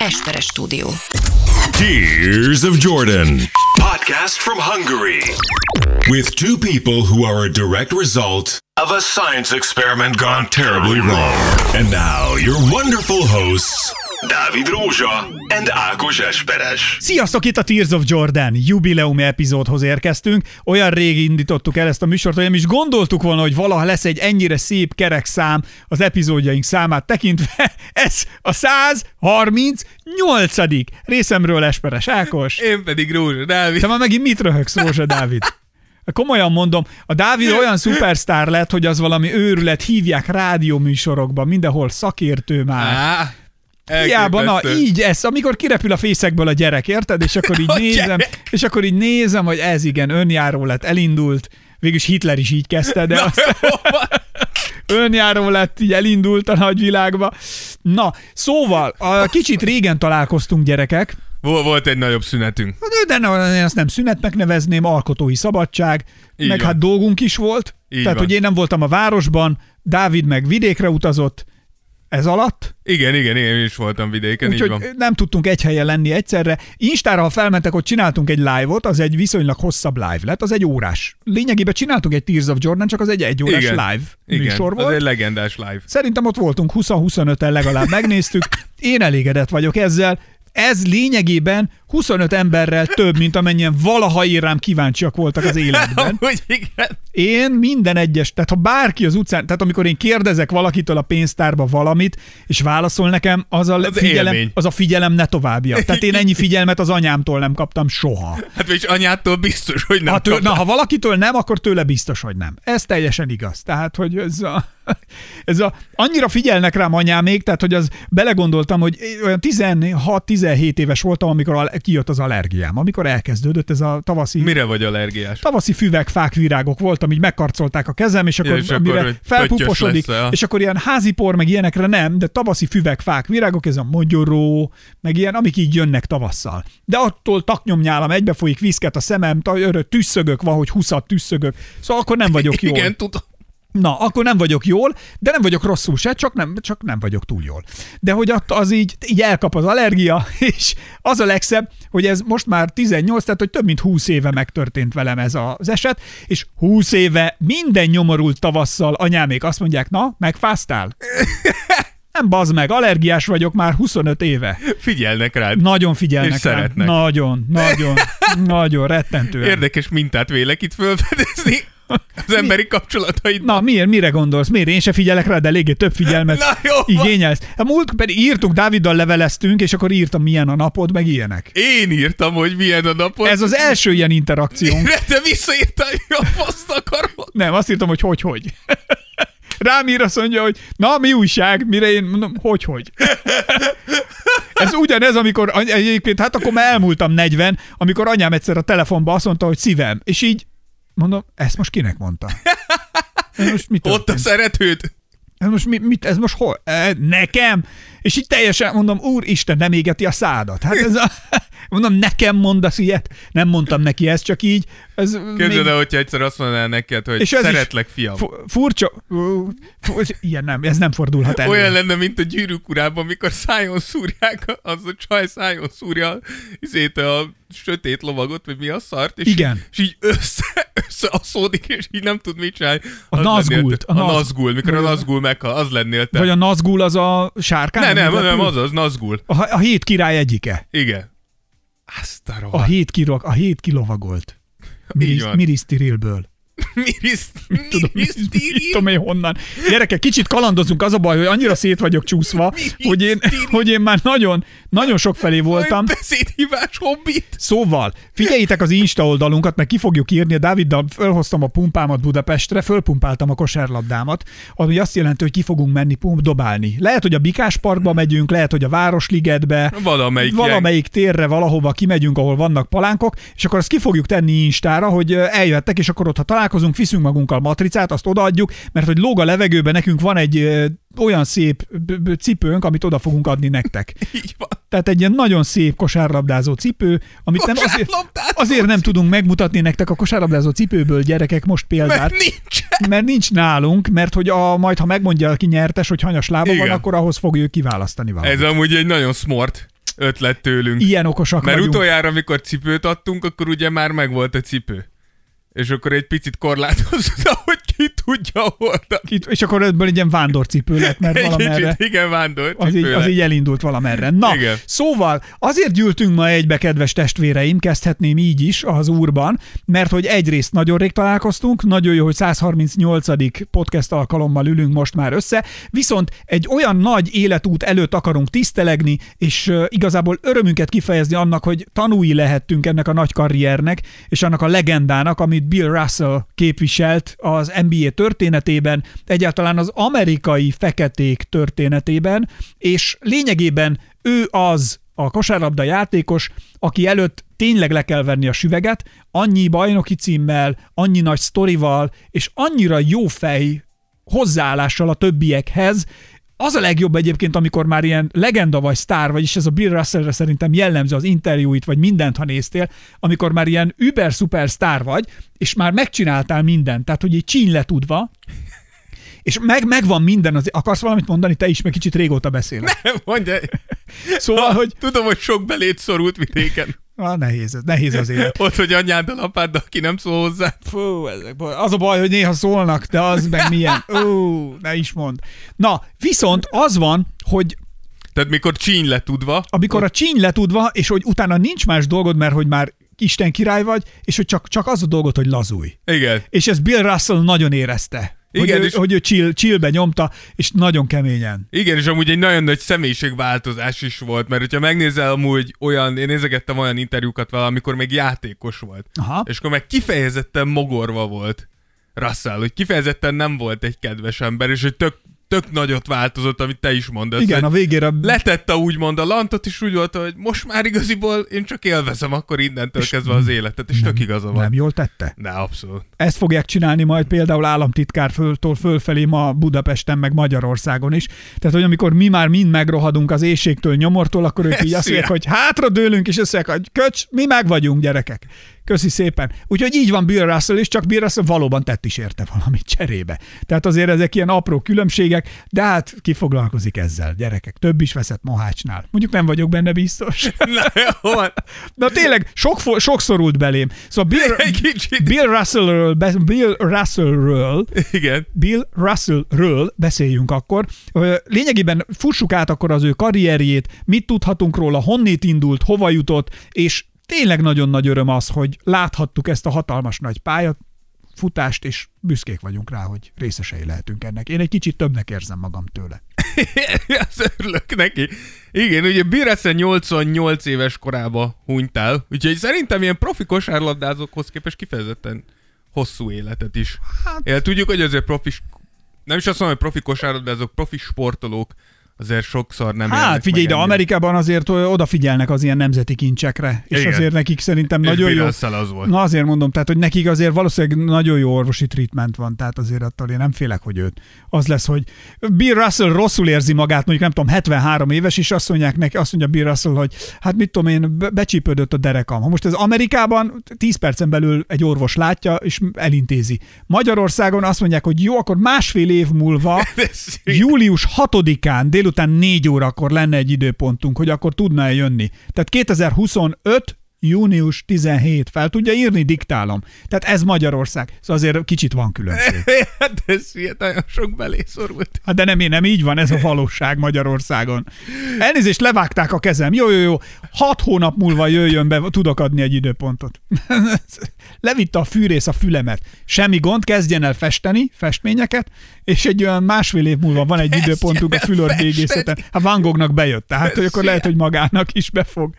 Esperes stúdió. Tears of Jordan. Podcast from Hungary. With two people who are a direct result of a science experiment gone terribly wrong. And now, your wonderful hosts, Dávid Rózsa and Ákos Esperes. Sziasztok, itt a Tears of Jordan jubileumi epizódhoz érkeztünk. Olyan rég indítottuk el ezt a műsort, hogy nem is gondoltuk volna, hogy valaha lesz egy ennyire szép kerek szám az epizódjaink számát tekintve. Ez a 138. részemről Esperes Ákos. Én pedig Rózsa Dávid. Te már megint mit röhögsz, Rózsa Dávid? Komolyan mondom, a Dávid olyan szupersztár lett, hogy az valami őrület, hívják rádióműsorokban, mindenhol szakértő már. Á, Hiába, na így ez, amikor kirepül a fészekből a gyerek, érted? És akkor így nézem, és akkor így nézem, hogy ez igen, önjáró lett, elindult. Végülis Hitler is így kezdte, de azt önjáró lett, így elindult a nagyvilágba. Na, szóval, a kicsit régen találkoztunk gyerekek, Vol- Volt egy nagyobb szünetünk. de ne, én azt nem szünetnek nevezném, alkotói szabadság, Így meg van. hát dolgunk is volt. Így Tehát, van. hogy én nem voltam a városban, Dávid meg vidékre utazott, ez alatt, Igen, igen, igen, én is voltam vidéken, így Úgyhogy van. nem tudtunk egy helyen lenni egyszerre. Instára, ha felmentek, ott csináltunk egy live-ot, az egy viszonylag hosszabb live lett, az egy órás. Lényegében csináltunk egy Tears of Jordan, csak az egy egy órás Igen, live Igen, műsor az volt. egy legendás live. Szerintem ott voltunk 20-25-en legalább megnéztük. Én elégedett vagyok ezzel. Ez lényegében 25 emberrel több, mint amennyien valaha rám kíváncsiak voltak az életben. Hogy igen. Én minden egyes, tehát ha bárki az utcán, tehát amikor én kérdezek valakitől a pénztárba valamit, és válaszol nekem, az a, Az figyelem, élmény. az a figyelem ne továbbja. Tehát én ennyi figyelmet az anyámtól nem kaptam soha. Hát és anyától biztos, hogy nem Ha, tő, na, ha valakitől nem, akkor tőle biztos, hogy nem. Ez teljesen igaz. Tehát, hogy ez a, ez a, annyira figyelnek rám anyámék, tehát, hogy az belegondoltam, hogy olyan 16-17 éves voltam, amikor a, kijött az allergiám, amikor elkezdődött ez a tavaszi Mire vagy allergiás? tavaszi füvek, fák, virágok voltam, így megkarcolták a kezem, és akkor, és akkor, hogy felpuposodik, lesz, és akkor ilyen házipor, meg ilyenekre nem, de tavaszi füvek, fák, virágok, ez a mogyoró, meg ilyen, amik így jönnek tavasszal. De attól taknyomnyálam, egybe folyik viszket a szemem, örö- tüsszögök, valahogy huszat tüsszögök, szóval akkor nem vagyok jól. Igen, tudom. Na, akkor nem vagyok jól, de nem vagyok rosszul se, csak nem, csak nem vagyok túl jól. De hogy az így, így elkap az allergia, és az a legszebb, hogy ez most már 18, tehát hogy több mint 20 éve megtörtént velem ez az eset, és 20 éve minden nyomorult tavasszal anyámék azt mondják, na, megfáztál? Nem bazd meg, allergiás vagyok már 25 éve. Figyelnek rád. Nagyon figyelnek És rám. szeretnek. Nagyon, nagyon, nagyon rettentően. Érdekes mintát vélek itt fölfedezni az emberi kapcsolataid. Na, miért, mire gondolsz? Miért? Én se figyelek rá, de eléggé több figyelmet Na, jó igényelsz. A múlt pedig írtuk, Dáviddal leveleztünk, és akkor írtam, milyen a napod, meg ilyenek. Én írtam, hogy milyen a napod. Ez az első ilyen interakciónk. Mire te visszaírtál, hogy a faszt akarod? Nem, azt írtam, hogy hogy-hogy. Rám ír azt mondja, hogy na, mi újság? Mire én mondom, hogy-hogy. Ez ugyanez, amikor egyébként, hát akkor már elmúltam 40, amikor anyám egyszer a telefonba azt mondta, hogy szívem. És így mondom, ezt most kinek mondta? Ez most mit Ott a szeretőd. Ez most, mi, mit, ez most hol? E, nekem? És így teljesen mondom, úristen, nem égeti a szádat. Hát ez a, mondom, nekem mondasz ilyet? Nem mondtam neki ezt, csak így. Ez Képzeld el, hogyha egyszer azt mondaná neked, hogy És szeretlek, fiam. fu- furcsa, fu- ilyen nem, ez nem fordulhat elő. Olyan lenne, mint a gyűrűk urában, amikor szájon szúrják, az a csaj szájon szúrja izét a sötét lovagot, vagy mi a szart, és, Igen. Így, és így össze, összeaszódik, és így nem tud mit csinálni. A Az a A, Naz- Nazgul, mikor a Nazgul meghal, az lennél te. Vagy a Nazgul az a sárkány? Ne, nem, nem, repül? az az, Nazgul. A, a hét király egyike. Igen. Azt a A hét, kirok, a hét kilovagolt. Miris. Miris, Tudom, miris, mit tudom én honnan. Gyerekek, kicsit kalandozunk, az a baj, hogy annyira szét vagyok csúszva, hogy én, hogy én már nagyon, nagyon sok felé voltam. Beszédhívás hobbit. Szóval, figyeljétek az Insta oldalunkat, meg ki fogjuk írni, a Dáviddal fölhoztam a pumpámat Budapestre, fölpumpáltam a kosárlabdámat, ami azt jelenti, hogy ki fogunk menni pump dobálni. Lehet, hogy a Bikás Parkba megyünk, lehet, hogy a Városligetbe, Valamelyik valamelyik térre valahova kimegyünk, ahol vannak palánkok, és akkor azt ki fogjuk tenni Instára, hogy ö, eljöttek, és akkor ott, ha találkozunk, viszünk magunkkal matricát, azt odaadjuk, mert hogy lóg a levegőben, nekünk van egy olyan szép cipőnk, amit oda fogunk adni nektek. Így van. Tehát egy ilyen nagyon szép kosárlabdázó cipő, amit nem azért, azért nem tudunk megmutatni nektek a kosárlabdázó cipőből, gyerekek, most példát. Mert nincs. Mert nincs nálunk, mert hogy a, majd ha megmondja ki nyertes, hogy hanyas lába van, Igen. akkor ahhoz fogjuk kiválasztani valamit. Ez amúgy egy nagyon smart ötlet tőlünk. Ilyen okosak Mert vagyunk. utoljára, amikor cipőt adtunk, akkor ugye már megvolt a cipő. És akkor egy picit korlátozta, hogy ki tudja hordani. Itt, és akkor ebből egy ilyen vándorcipő lett, mert Egy valamerre. kicsit, igen, vándor Az így, az így elindult valamerre. Na, Igen. szóval azért gyűltünk ma egybe, kedves testvéreim, kezdhetném így is az úrban, mert hogy egyrészt nagyon rég találkoztunk, nagyon jó, hogy 138. podcast alkalommal ülünk most már össze, viszont egy olyan nagy életút előtt akarunk tisztelegni, és igazából örömünket kifejezni annak, hogy tanúi lehettünk ennek a nagy karriernek, és annak a legendának, amit Bill Russell képviselt az NBA történetében, egyáltalán az amerikai feketék történetében, és lényegében ő az a kosárlabda játékos, aki előtt tényleg le kell venni a süveget, annyi bajnoki címmel, annyi nagy sztorival, és annyira jó fej hozzáállással a többiekhez, az a legjobb egyébként, amikor már ilyen legenda vagy sztár, vagyis ez a Bill Russellre szerintem jellemző az interjúit, vagy mindent, ha néztél, amikor már ilyen über-szuper sztár vagy, és már megcsináltál mindent, tehát hogy így csíny letudva, és meg, megvan minden, az, akarsz valamit mondani, te is, meg kicsit régóta beszélek. Nem, mondja. Szóval, hogy Tudom, hogy sok belét szorult vidéken. Ah, nehéz, nehéz az élet. Ott, hogy anyád a apád, aki nem szól hozzá. Fú, ezek baj. Az a baj, hogy néha szólnak, de az meg milyen. Ó, ne is mond. Na, viszont az van, hogy Tehát mikor csíny letudva, amikor a csíny letudva, és hogy utána nincs más dolgod, mert hogy már Isten király vagy, és hogy csak, csak az a dolgot, hogy lazulj. igen. És ez Bill Russell nagyon érezte. Hogy, Igen, ő, és- hogy ő chill, chillbe nyomta, és nagyon keményen. Igen, és amúgy egy nagyon nagy személyiségváltozás is volt, mert hogyha megnézel amúgy olyan, én nézegettem olyan interjúkat vele, amikor még játékos volt, Aha. és akkor meg kifejezetten mogorva volt Russell, hogy kifejezetten nem volt egy kedves ember, és hogy tök, tök nagyot változott, amit te is mondasz. Igen, a végére letette úgymond a lantot, és úgy volt, hogy most már igaziból én csak élvezem akkor innentől kezdve az életet, és tök igaza van. nem jól tette. Ne, abszolút. Ezt fogják csinálni majd például államtitkár föltől fölfelé ma Budapesten, meg Magyarországon is. Tehát, hogy amikor mi már mind megrohadunk az éjségtől, nyomortól, akkor ők így azt mondják, hogy hátra dőlünk, és azt mondják, hogy köcs, mi meg vagyunk, gyerekek. Köszi szépen. Úgyhogy így van Bill Russell is, csak Bill Russell valóban tett is érte valamit cserébe. Tehát azért ezek ilyen apró különbségek, de hát ki foglalkozik ezzel, gyerekek. Több is veszett Mohácsnál. Mondjuk nem vagyok benne biztos. Na, jó. Na tényleg, sok, sokszorult belém. Szóval Bill. Bill Russellről, Bill Russellről, Igen. Bill Russellről beszéljünk akkor. Lényegében fussuk át akkor az ő karrierjét, mit tudhatunk róla, honnét indult, hova jutott, és tényleg nagyon nagy öröm az, hogy láthattuk ezt a hatalmas nagy pályat, futást, és büszkék vagyunk rá, hogy részesei lehetünk ennek. Én egy kicsit többnek érzem magam tőle. Azt örülök neki. Igen, ugye Russell 88 éves korába hunyt el, úgyhogy szerintem ilyen profi kosárlabdázókhoz képest kifejezetten hosszú életet is. Hát- Hát... Tudjuk, hogy azért profi, nem is azt mondom, hogy profi kosárlabdázók, profi sportolók azért sokszor nem Hát figyelj, de. Amerikában azért odafigyelnek az ilyen nemzeti kincsekre, és Igen. azért nekik szerintem És nagyon jó. Az volt. Na azért mondom, tehát, hogy nekik azért valószínűleg nagyon jó orvosi treatment van, tehát azért attól én nem félek, hogy őt. Az lesz, hogy Bill Russell rosszul érzi magát, mondjuk nem tudom, 73 éves, és azt mondják neki, azt mondja Bill Russell, hogy hát mit tudom én, be- becsípődött a derekam. Ha most ez Amerikában 10 percen belül egy orvos látja, és elintézi. Magyarországon azt mondják, hogy jó, akkor másfél év múlva július 6-án délután 4 órakor lenne egy időpontunk, hogy akkor tudna-e jönni. Tehát 2025 június 17. Fel tudja írni, diktálom. Tehát ez Magyarország. Szóval azért kicsit van különbség. Hát ez hülye, nagyon sok belé szorult. Hát de nem, nem így van, ez a valóság Magyarországon. Elnézést, levágták a kezem. Jó, jó, jó. Hat hónap múlva jöjjön be, tudok adni egy időpontot. Levitte a fűrész a fülemet. Semmi gond, kezdjen el festeni, festményeket, és egy olyan másfél év múlva van egy Kezdjen időpontunk a festeni. végészeten. Hát Van Goghnak bejött, tehát hogy akkor lehet, hogy magának is befog.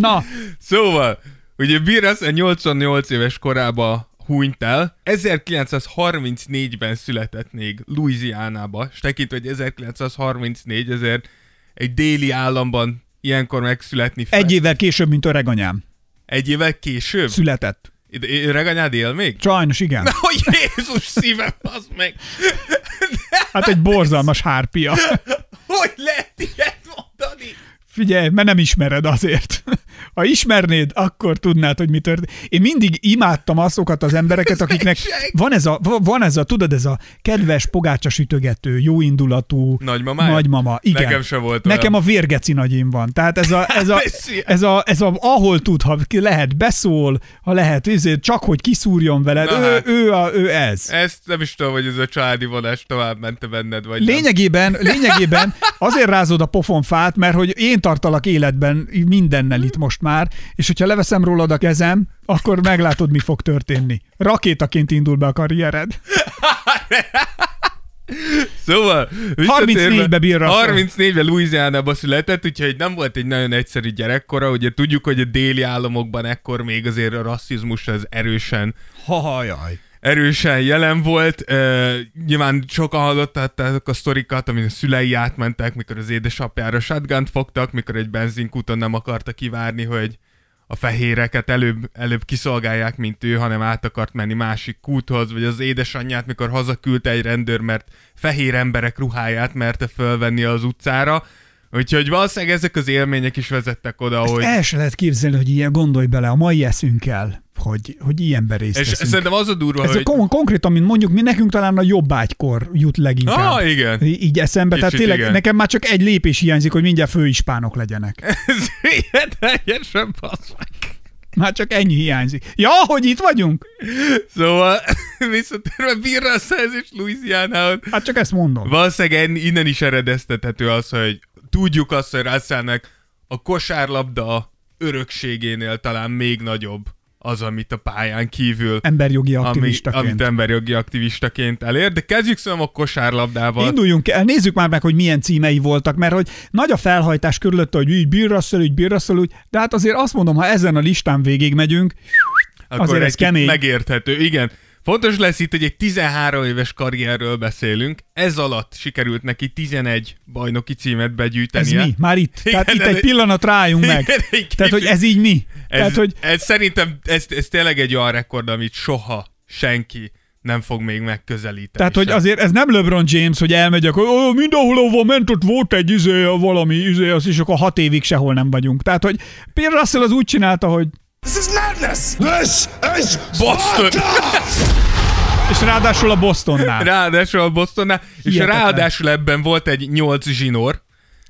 Na, Szóval, ugye Bill Russell 88 éves korába hunyt el, 1934-ben született még Louisianába, és tekintve, hogy 1934 ezért egy déli államban ilyenkor megszületni fel. egy évvel később, mint öreganyám. egy évvel később? Született. Ide- Reganyád él még? Sajnos igen. Hogy Jézus szívem, az meg! Hát egy borzalmas hárpia. Hogy lehet ilyet mondani? Figyelj, mert nem ismered azért. Ha ismernéd, akkor tudnád, hogy mi történt. Én mindig imádtam azokat az embereket, akiknek van ez a, van ez a, tudod, ez a kedves pogácsa sütögető, jóindulatú Nagymamája? nagymama. Igen. Nekem se volt Nekem olyan. a vérgeci nagyim van. Tehát ez a, ez a, ez a, ez a ahol tud, ha ki lehet, beszól, ha lehet, ezért csak hogy kiszúrjon veled, Na ő, hát. ő, a, ő ez. Ezt nem is tudom, hogy ez a családi vonás tovább mente benned, vagy nem. Lényegében, lényegében azért rázod a pofonfát, mert hogy én tartalak életben mindennel itt most már, és hogyha leveszem rólad a kezem, akkor meglátod, mi fog történni. Rakétaként indul be a karriered. Szóval, 34-be Bill Russell. 34-ben Louisiana-ba született, úgyhogy nem volt egy nagyon egyszerű gyerekkora. Ugye tudjuk, hogy a déli államokban ekkor még azért a rasszizmus az erősen Hajaj. Erősen jelen volt. Uh, nyilván sokan hallottátok a sztorikat, amin a szülei átmentek, mikor az édesapjára shotgun fogtak, mikor egy benzinkúton nem akarta kivárni, hogy a fehéreket előbb, előbb kiszolgálják, mint ő, hanem át akart menni másik kúthoz, vagy az édesanyját, mikor hazaküldte egy rendőr, mert fehér emberek ruháját merte fölvenni az utcára. Úgyhogy valószínűleg ezek az élmények is vezettek oda, Ezt hogy... el se lehet képzelni, hogy ilyen gondolj bele a mai eszünkkel, hogy, hogy ilyenben részt És veszünk. szerintem az a durva, Ez hogy... kon- konkrétan, mint mondjuk mi nekünk talán a jobb ágykor jut leginkább. Ah, igen. Így eszembe, tehát Kicsit tényleg igen. nekem már csak egy lépés hiányzik, hogy mindjárt főispánok legyenek. Ez ilyen teljesen basz. Már csak ennyi hiányzik. Ja, hogy itt vagyunk? Szóval visszatérve Russell és Louisiana-hoz, Hát csak ezt mondom. valószínűleg en- innen is eredeztethető az, hogy tudjuk azt, hogy Russellnek a kosárlabda örökségénél talán még nagyobb az, amit a pályán kívül Emberjogi ami, aktivistaként. amit emberjogi aktivistaként elér, de kezdjük szóval a kosárlabdával. Induljunk el, nézzük már meg, hogy milyen címei voltak, mert hogy nagy a felhajtás körülött, hogy így Bill Russell, így Bill Russell, úgy, de hát azért azt mondom, ha ezen a listán végigmegyünk, Akkor azért ez kemény. Megérthető, igen. Fontos lesz itt, hogy egy 13 éves karrierről beszélünk. Ez alatt sikerült neki 11 bajnoki címet ez begyűjtenie. mi? Már itt. Igen, Tehát itt ez egy pillanat rájunk meg. Igen, egy Tehát, hogy ez így mi? Ez, Tehát, hogy ez szerintem, ez, ez tényleg egy olyan rekord, amit soha senki nem fog még megközelíteni. Tehát, hogy sem. azért ez nem LeBron James, hogy elmegy, akkor oh, mindenhol, ahol ment, ott volt egy izé, valami izé, az is akkor hat évig sehol nem vagyunk. Tehát, hogy Bill Russell az úgy csinálta, hogy This is madness! This is Boston! és ráadásul a Bostonnál. Ráadásul a Bostonnál, és Hihetetlen. ráadásul ebben volt egy 8 zsinór.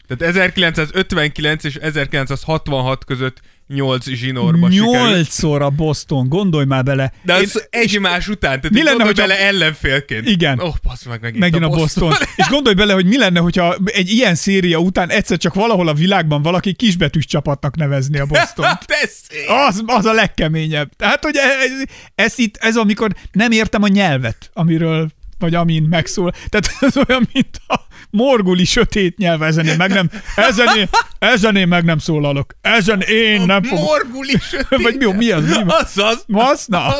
Tehát 1959 és 1966 között 8 zsinórba. Nyolcszor a Boston, gondolj már bele. De Én- az egymás után, tehát Mi lenne, hogyha- bele ellenfélként. Igen. Ó, oh, passz meg megint, megint a Boston. És gondolj bele, hogy mi lenne, hogyha egy ilyen széria után egyszer csak valahol a világban valaki kisbetűs csapatnak nevezni a Boston. Tessék! Az, az a legkeményebb. Tehát, hogy ez, ez itt, ez amikor nem értem a nyelvet, amiről vagy amin megszól. Tehát ez olyan, mint a morguli sötét nyelv, ezen én meg nem, ezen én, ezen én meg nem szólalok. Ezen én nem fogok. Morgul is. Vagy mi, mi az? Mi? Azaz. Az? Na.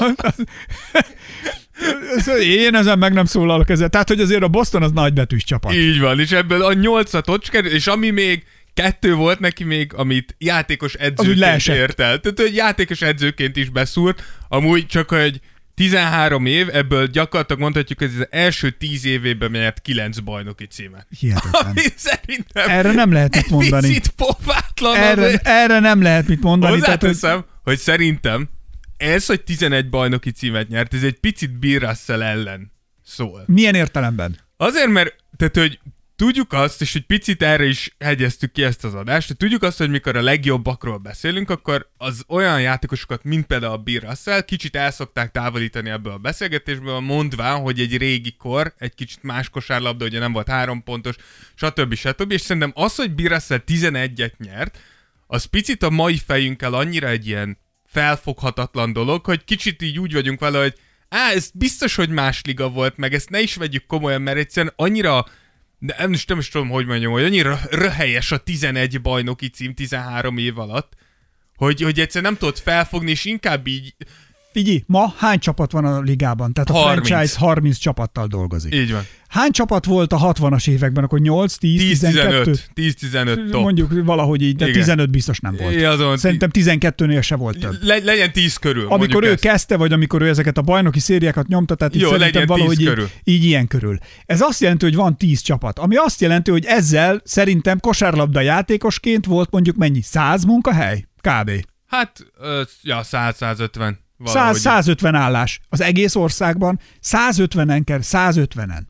Ez- Én ezen meg nem szólalok ezzel. Tehát, hogy azért a Boston az nagybetűs csapat. Így van, és ebből a nyolcat ott sikerült, és ami még kettő volt neki még, amit játékos edzőként ért el. Tehát, hogy játékos edzőként is beszúrt, amúgy csak egy 13 év, ebből gyakorlatilag mondhatjuk, hogy az első 10 évében nyert 9 bajnoki címet. Hihetetlen. Ami szerintem Erre nem lehet mit mondani. picit pofátlan Erre, azért. erre nem lehet mit mondani. Tehát, hogy Hozzáteszem, hogy szerintem ez, hogy 11 bajnoki címet nyert, ez egy picit Bill Russell ellen szól. milyen értelemben? Azért, mert tehát, hogy tudjuk azt, és egy picit erre is hegyeztük ki ezt az adást, hogy tudjuk azt, hogy mikor a legjobbakról beszélünk, akkor az olyan játékosokat, mint például a Bill Russell, kicsit el szokták távolítani ebből a beszélgetésből, mondván, hogy egy régi kor, egy kicsit más kosárlabda, ugye nem volt három pontos, stb. stb. És szerintem az, hogy Bill Russell 11-et nyert, az picit a mai fejünkkel annyira egy ilyen felfoghatatlan dolog, hogy kicsit így úgy vagyunk vele, hogy á, ez biztos, hogy más liga volt, meg ezt ne is vegyük komolyan, mert egyszerűen annyira de nem is, nem is tudom, hogy mondjam, hogy annyira röhelyes a 11 bajnoki cím 13 év alatt, hogy, hogy egyszerűen nem tudod felfogni, és inkább így, Figyelj, ma hány csapat van a ligában? Tehát a 30. franchise 30 csapattal dolgozik. így van. Hány csapat volt a 60-as években? Akkor 8, 10, 12? 10-15, 10-15 top. Mondjuk valahogy így, de Igen. 15 biztos nem volt. É, azon Szerintem 12-nél se volt több. Le, legyen 10 körül. Amikor ő ezt. kezdte, vagy amikor ő ezeket a bajnoki szériákat nyomta, tehát így Jó, szerintem legyen 10 valahogy így, körül. így ilyen körül. Ez azt jelenti, hogy van 10 csapat, ami azt jelenti, hogy ezzel szerintem kosárlabda játékosként volt mondjuk mennyi? 100 munkahely? Kb. Hát, ja, 100-150. 100, 150 állás az egész országban, 150-en kell, 150-en.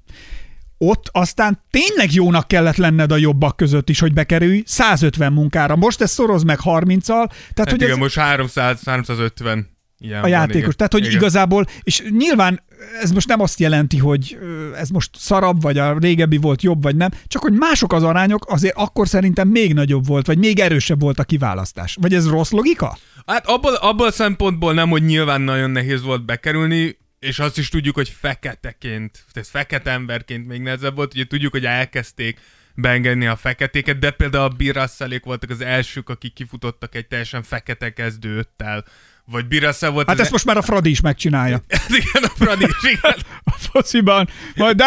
Ott aztán tényleg jónak kellett lenned a jobbak között is, hogy bekerülj 150 munkára. Most ez szoroz meg 30-al. Tehát, Hát hogy igen, ez, most 300-350 ilyen a van, játékos. igen. Tehát, hogy igen. igazából, és nyilván ez most nem azt jelenti, hogy ez most szarabb, vagy a régebbi volt jobb, vagy nem, csak hogy mások az arányok, azért akkor szerintem még nagyobb volt, vagy még erősebb volt a kiválasztás. Vagy ez rossz logika? Hát abból, abból a szempontból nem, hogy nyilván nagyon nehéz volt bekerülni, és azt is tudjuk, hogy feketeként, tehát fekete emberként még nehezebb volt, ugye tudjuk, hogy elkezdték beengedni a feketéket, de például a Bill Russellék voltak az elsők, akik kifutottak egy teljesen fekete kezdőttel, vagy Russell volt Hát az ezt most már a Fradi is megcsinálja. e- igen, a Fradi is, igen. a fociban. Majd, de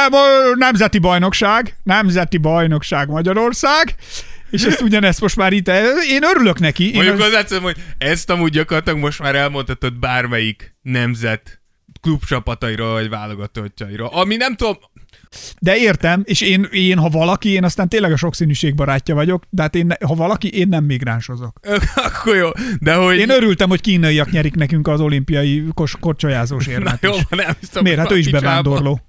nemzeti bajnokság, nemzeti bajnokság Magyarország, és ezt ugyanezt most már itt, én örülök neki. Én Mondjuk hozzáteszem, hogy ezt amúgy gyakorlatilag most már elmondhatod bármelyik nemzet klubcsapatairól vagy válogatottjairól. Ami nem tudom, De értem, és én, én, ha valaki, én aztán tényleg a sokszínűség barátja vagyok, de hát én, ne- ha valaki, én nem migránsozok. akkor jó, de hogy... Én örültem, hogy kínaiak nyerik nekünk az olimpiai kos- korcsolyázós Na érmet jó, is. van, nem hiszem, Miért? Hát ő is bevándorló.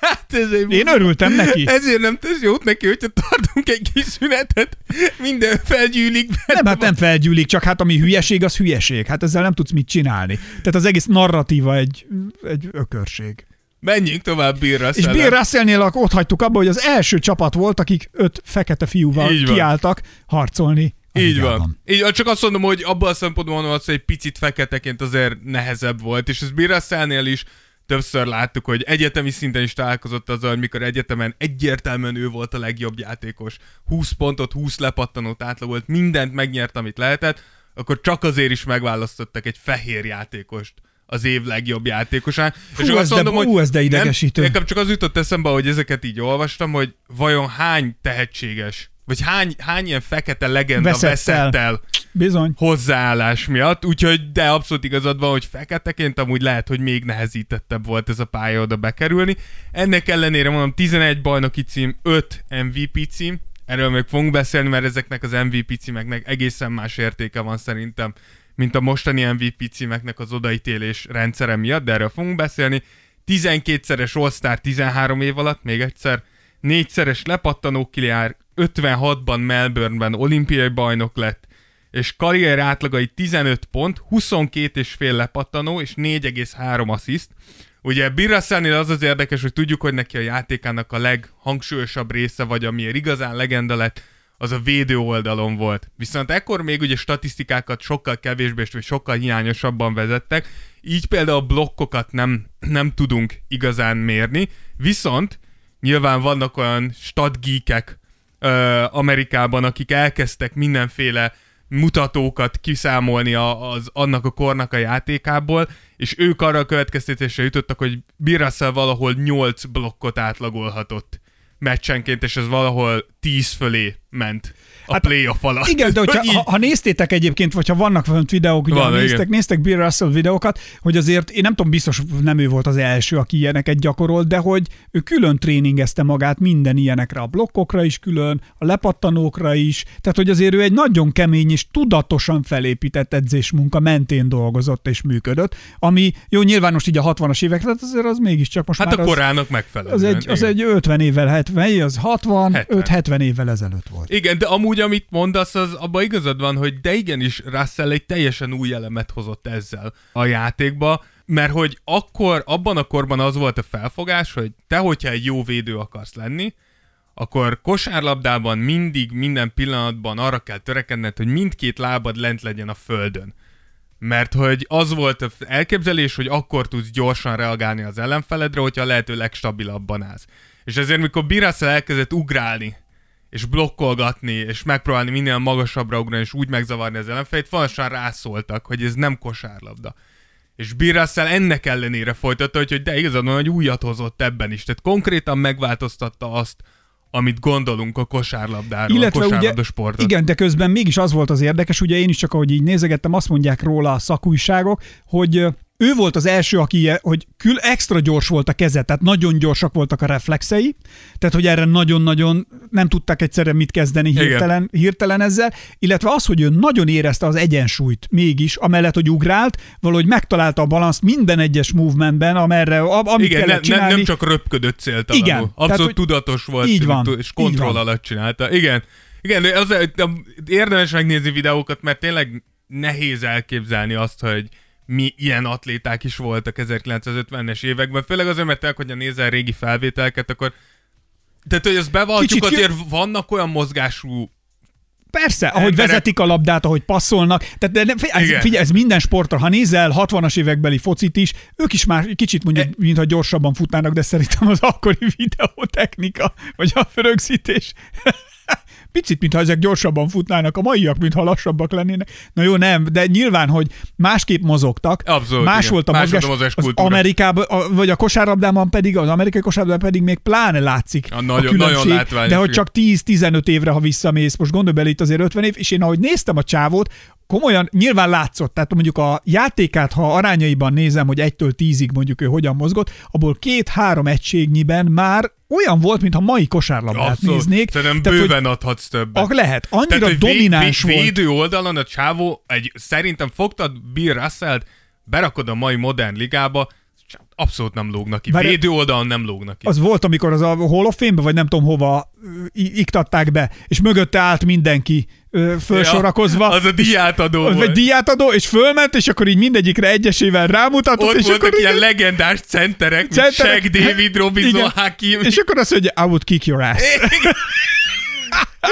Hát ez egy... Én örültem neki. Ezért nem tesz jót neki, hogyha tartunk egy kis szünetet, minden felgyűlik. Nem, hát nem felgyűlik, csak hát ami hülyeség, az hülyeség. Hát ezzel nem tudsz mit csinálni. Tehát az egész narratíva egy, egy ökörség. Menjünk tovább Bill És Bill Russellnél ak- ott hagytuk abba, hogy az első csapat volt, akik öt fekete fiúval Így van. kiálltak harcolni. Így van. Így. Csak azt mondom, hogy abban a szempontból mondom, hogy egy picit feketeként azért nehezebb volt, és ez Bill Russellnél is többször láttuk, hogy egyetemi szinten is találkozott azzal, hogy mikor egyetemen egyértelműen ő volt a legjobb játékos. 20 pontot, 20 lepattanót átlagolt, mindent megnyert, amit lehetett, akkor csak azért is megválasztottak egy fehér játékost az év legjobb játékosán. Fú, ez de- ú, ez de idegesítő. Nem, nekem csak az jutott eszembe, hogy ezeket így olvastam, hogy vajon hány tehetséges, vagy hány, hány ilyen fekete legenda Veszett veszett, el. el Bizony. hozzáállás miatt, úgyhogy de abszolút igazad van, hogy feketeként amúgy lehet, hogy még nehezítettebb volt ez a pálya oda bekerülni. Ennek ellenére mondom 11 bajnoki cím, 5 MVP cím, erről még fogunk beszélni, mert ezeknek az MVP címeknek egészen más értéke van szerintem, mint a mostani MVP címeknek az odaítélés rendszere miatt, de erről fogunk beszélni. 12-szeres All-Star 13 év alatt, még egyszer, négyszeres lepattanó 56-ban Melbourneben olimpiai bajnok lett, és karrier átlagai 15 pont, 22 és fél lepattanó, és 4,3 assziszt. Ugye Bill Russellnél az az érdekes, hogy tudjuk, hogy neki a játékának a leghangsúlyosabb része, vagy amiért igazán legenda lett, az a védő oldalon volt. Viszont ekkor még ugye statisztikákat sokkal kevésbé, vagy sokkal hiányosabban vezettek, így például a blokkokat nem, nem tudunk igazán mérni, viszont nyilván vannak olyan statgeekek ö, Amerikában, akik elkezdtek mindenféle mutatókat kiszámolni a, az, annak a kornak a játékából, és ők arra a következtetésre jutottak, hogy Bill Russell valahol 8 blokkot átlagolhatott meccsenként, és ez valahol 10 fölé ment a hát, playoff alatt. Igen, de hogyha, Így- ha, ha néztétek egyébként, vagy ha vannak fönt videók, ugye Van, néztek, igen. néztek Bill Russell videókat, hogy azért én nem tudom, biztos nem ő volt az első, aki ilyeneket gyakorolt, de hogy ő külön tréningezte magát minden ilyenekre, a blokkokra is külön, a lepattanókra is, tehát hogy azért ő egy nagyon kemény és tudatosan felépített edzésmunka mentén dolgozott és működött, ami jó, nyilván most így a 60-as évek, tehát azért az mégiscsak most Hát már a korának megfelelően. az, egy, az igen. egy 50 évvel, 70, az 60, 70. 5-70 évvel ezelőtt volt. Igen, de amúgy, amit mondasz, az abban igazad van, hogy de igenis Russell egy teljesen új elemet hozott ezzel a játékba, mert hogy akkor, abban a korban az volt a felfogás, hogy te, hogyha egy jó védő akarsz lenni, akkor kosárlabdában mindig, minden pillanatban arra kell törekedned, hogy mindkét lábad lent legyen a földön. Mert hogy az volt az elképzelés, hogy akkor tudsz gyorsan reagálni az ellenfeledre, hogyha a lehető legstabilabban állsz. És ezért, mikor Bill Russell elkezdett ugrálni, és blokkolgatni, és megpróbálni minél magasabbra ugrani, és úgy megzavarni az ellenfelét, valósan rászóltak, hogy ez nem kosárlabda. És Bill Russell ennek ellenére folytatta, hogy, hogy de igazad van, hogy újat hozott ebben is. Tehát konkrétan megváltoztatta azt, amit gondolunk a kosárlabdáról, Illetve a kosárlabda sportot. igen, de közben mégis az volt az érdekes, ugye én is csak ahogy így nézegettem, azt mondják róla a szakújságok, hogy ő volt az első, aki, hogy kül extra gyors volt a keze, tehát nagyon gyorsak voltak a reflexei, tehát hogy erre nagyon-nagyon nem tudták egyszerre mit kezdeni hirtelen, hirtelen ezzel, illetve az, hogy ő nagyon érezte az egyensúlyt mégis, amellett, hogy ugrált, valahogy megtalálta a balanszt minden egyes movementben, amerre, amit Igen, kellett ne, csinálni. nem csak röpködött céltalanul. Igen, Abszolút tehát, hogy tudatos volt, így van, és kontroll így van. alatt csinálta. Igen. Igen, az, de érdemes megnézni videókat, mert tényleg nehéz elképzelni azt, hogy mi ilyen atléták is voltak 1950-es években, főleg azért, mert te, hogyha nézel régi felvételket, akkor tehát, hogy ezt bevalljuk, azért vannak olyan mozgású Persze, ahogy Emberek- vezetik a labdát, ahogy passzolnak. Tehát de, nem- ez, Igen. figyelj, ez minden sportra. Ha nézel 60-as évekbeli focit is, ők is már kicsit mondjuk, E- mintha gyorsabban futnának, de szerintem az akkori videótechnika, vagy a rögzítés. Picit, mintha ezek gyorsabban futnának, a maiak, mintha lassabbak lennének. Na jó, nem, de nyilván, hogy másképp mozogtak. Abszolút, más igen. volt a Más mozgás. volt a az mozgáskultúra. Amerikában, a, vagy a kosárlabdában pedig, az amerikai kosárlabdában pedig még pláne látszik A a, nagyon- különbség, nagyon látványos, de hogy csak 10-15 évre, ha visszamész, most gondolj bele itt azért 50 év, és én ahogy néztem a csávót, komolyan nyilván látszott, tehát mondjuk a játékát, ha arányaiban nézem, hogy 1-től 10-ig mondjuk ő hogyan mozgott, abból két-három egységnyiben már olyan volt, mintha mai kosárlabdát Abszolút. néznék. Szerintem Tehát, hogy bőven adhatsz többet. a, lehet, annyira Tehát, hogy domináns vé, vé, volt. Védő oldalon a csávó, egy, szerintem fogtad Bill Russell-t, berakod a mai modern ligába, abszolút nem lógnak ki. Bár- Védő oldalon nem lógnak ki. Az volt, amikor az a Hall of Fame-be, vagy nem tudom hova iktatták be, és mögötte állt mindenki fölsorakozva. Ja, az a díjátadó Vagy volt. díjátadó, és fölment, és akkor így mindegyikre egyesével rámutatott, Ott és voltak akkor ilyen így- legendás centerek, Centerek. Shaq David, Robinson, Igen. Hakim. És akkor azt mondja, I would kick your ass.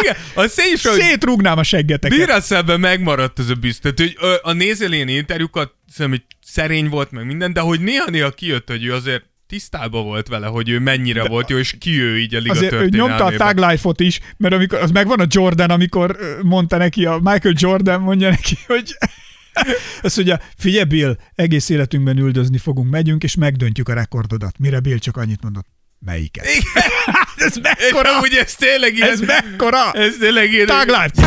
Igen, a hogy Szétrúgnám a seggeteket. Bill Russellben megmaradt ez a. Tehát, hogy a nézel ilyen interjúkat, szerintem, hogy szerény volt meg minden, de hogy néha-néha kijött, hogy ő azért tisztában volt vele, hogy ő mennyire de volt jó, és ki ő így a liga Azért ő nyomta a. Tag Life-ot is, mert amikor az megvan a Jordan, amikor mondta neki, a Michael Jordan mondja neki, hogy azt mondja, figyelj Bill, egész életünkben üldözni fogunk, megyünk, és megdöntjük a rekordodat. Mire Bill csak annyit mondott, melyiket? ez És mekkora? amúgy ez tényleg ilyen, Ez mekkora? ez tényleg ilyen, Tag Life!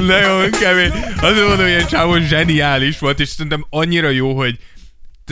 nagyon kemény. Azért mondom, hogy ilyen csávon zseniális volt, és szerintem annyira jó, hogy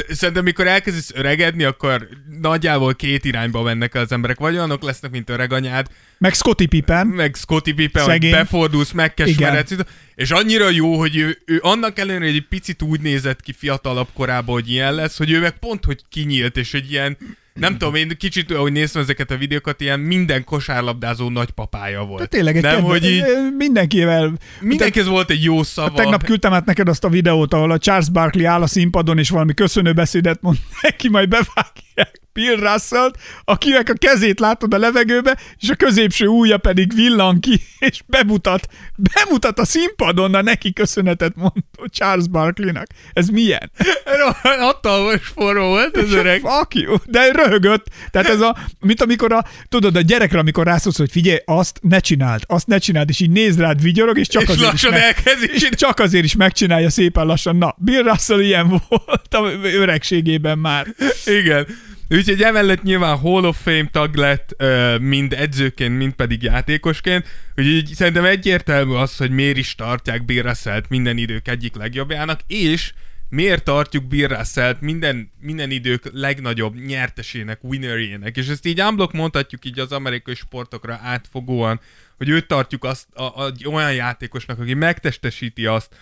Szerintem, mikor elkezdesz öregedni, akkor nagyjából két irányba mennek az emberek. Vagy olyanok lesznek, mint öreganyád, Meg Scotty Pippen. meg Scotty Pippen, hogy Szegény. befordulsz, megkeseredsz, és annyira jó, hogy ő, ő annak ellenére, hogy egy picit úgy nézett ki fiatalabb korában, hogy ilyen lesz, hogy ő meg pont, hogy kinyílt, és egy ilyen, nem tudom, én kicsit, ahogy néztem ezeket a videókat, ilyen minden kosárlabdázó nagypapája volt. De tényleg egy nem, kedve, hogy így mindenkivel. mindenkihez volt egy jó szava. Tegnap küldtem át neked azt a videót, ahol a Charles Barkley áll a színpadon, és valami köszönő beszédet mond neki, majd bevágják Bill russell akinek a kezét látod a levegőbe, és a középső ujja pedig villan ki, és bemutat, bemutat a színpadon, a neki köszönetet mondó Charles Barkleynak. Ez milyen? Hatalmas forró volt az öreg. Fuck you. De röhögött. Tehát ez a, mint amikor a, tudod, a gyerekre, amikor rászólsz, hogy figyelj, azt ne csináld, azt ne csináld, és így néz rád vigyorog, és csak És azért lassan is meg, és csak azért is megcsinálja szépen lassan. Na, Bill Russell ilyen volt a öregségében már. Igen. Úgyhogy emellett nyilván Hall of Fame tag lett, mind edzőként, mind pedig játékosként. Úgyhogy szerintem egyértelmű az, hogy miért is tartják Bill minden idők egyik legjobbjának, és miért tartjuk Bill Russell-t minden, minden idők legnagyobb nyertesének, winnerjének. És ezt így unblock mondhatjuk így az amerikai sportokra átfogóan, hogy őt tartjuk azt, a, a, olyan játékosnak, aki megtestesíti azt,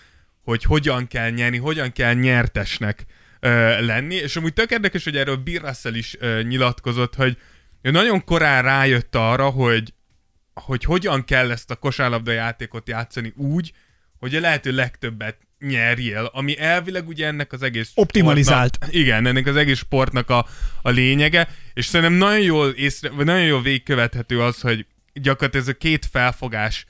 hogy hogyan kell nyerni, hogyan kell nyertesnek ö, lenni, és amúgy tök érdekes, hogy erről Bill Russell is ö, nyilatkozott, hogy ő nagyon korán rájött arra, hogy, hogy hogyan kell ezt a kosárlabda játékot játszani úgy, hogy a lehető legtöbbet nyerjél, ami elvileg ugye ennek az egész Optimalizált. Sportnak, igen, ennek az egész sportnak a, a lényege, és szerintem nagyon jól, észre, vagy nagyon jól végkövethető az, hogy gyakorlatilag ez a két felfogás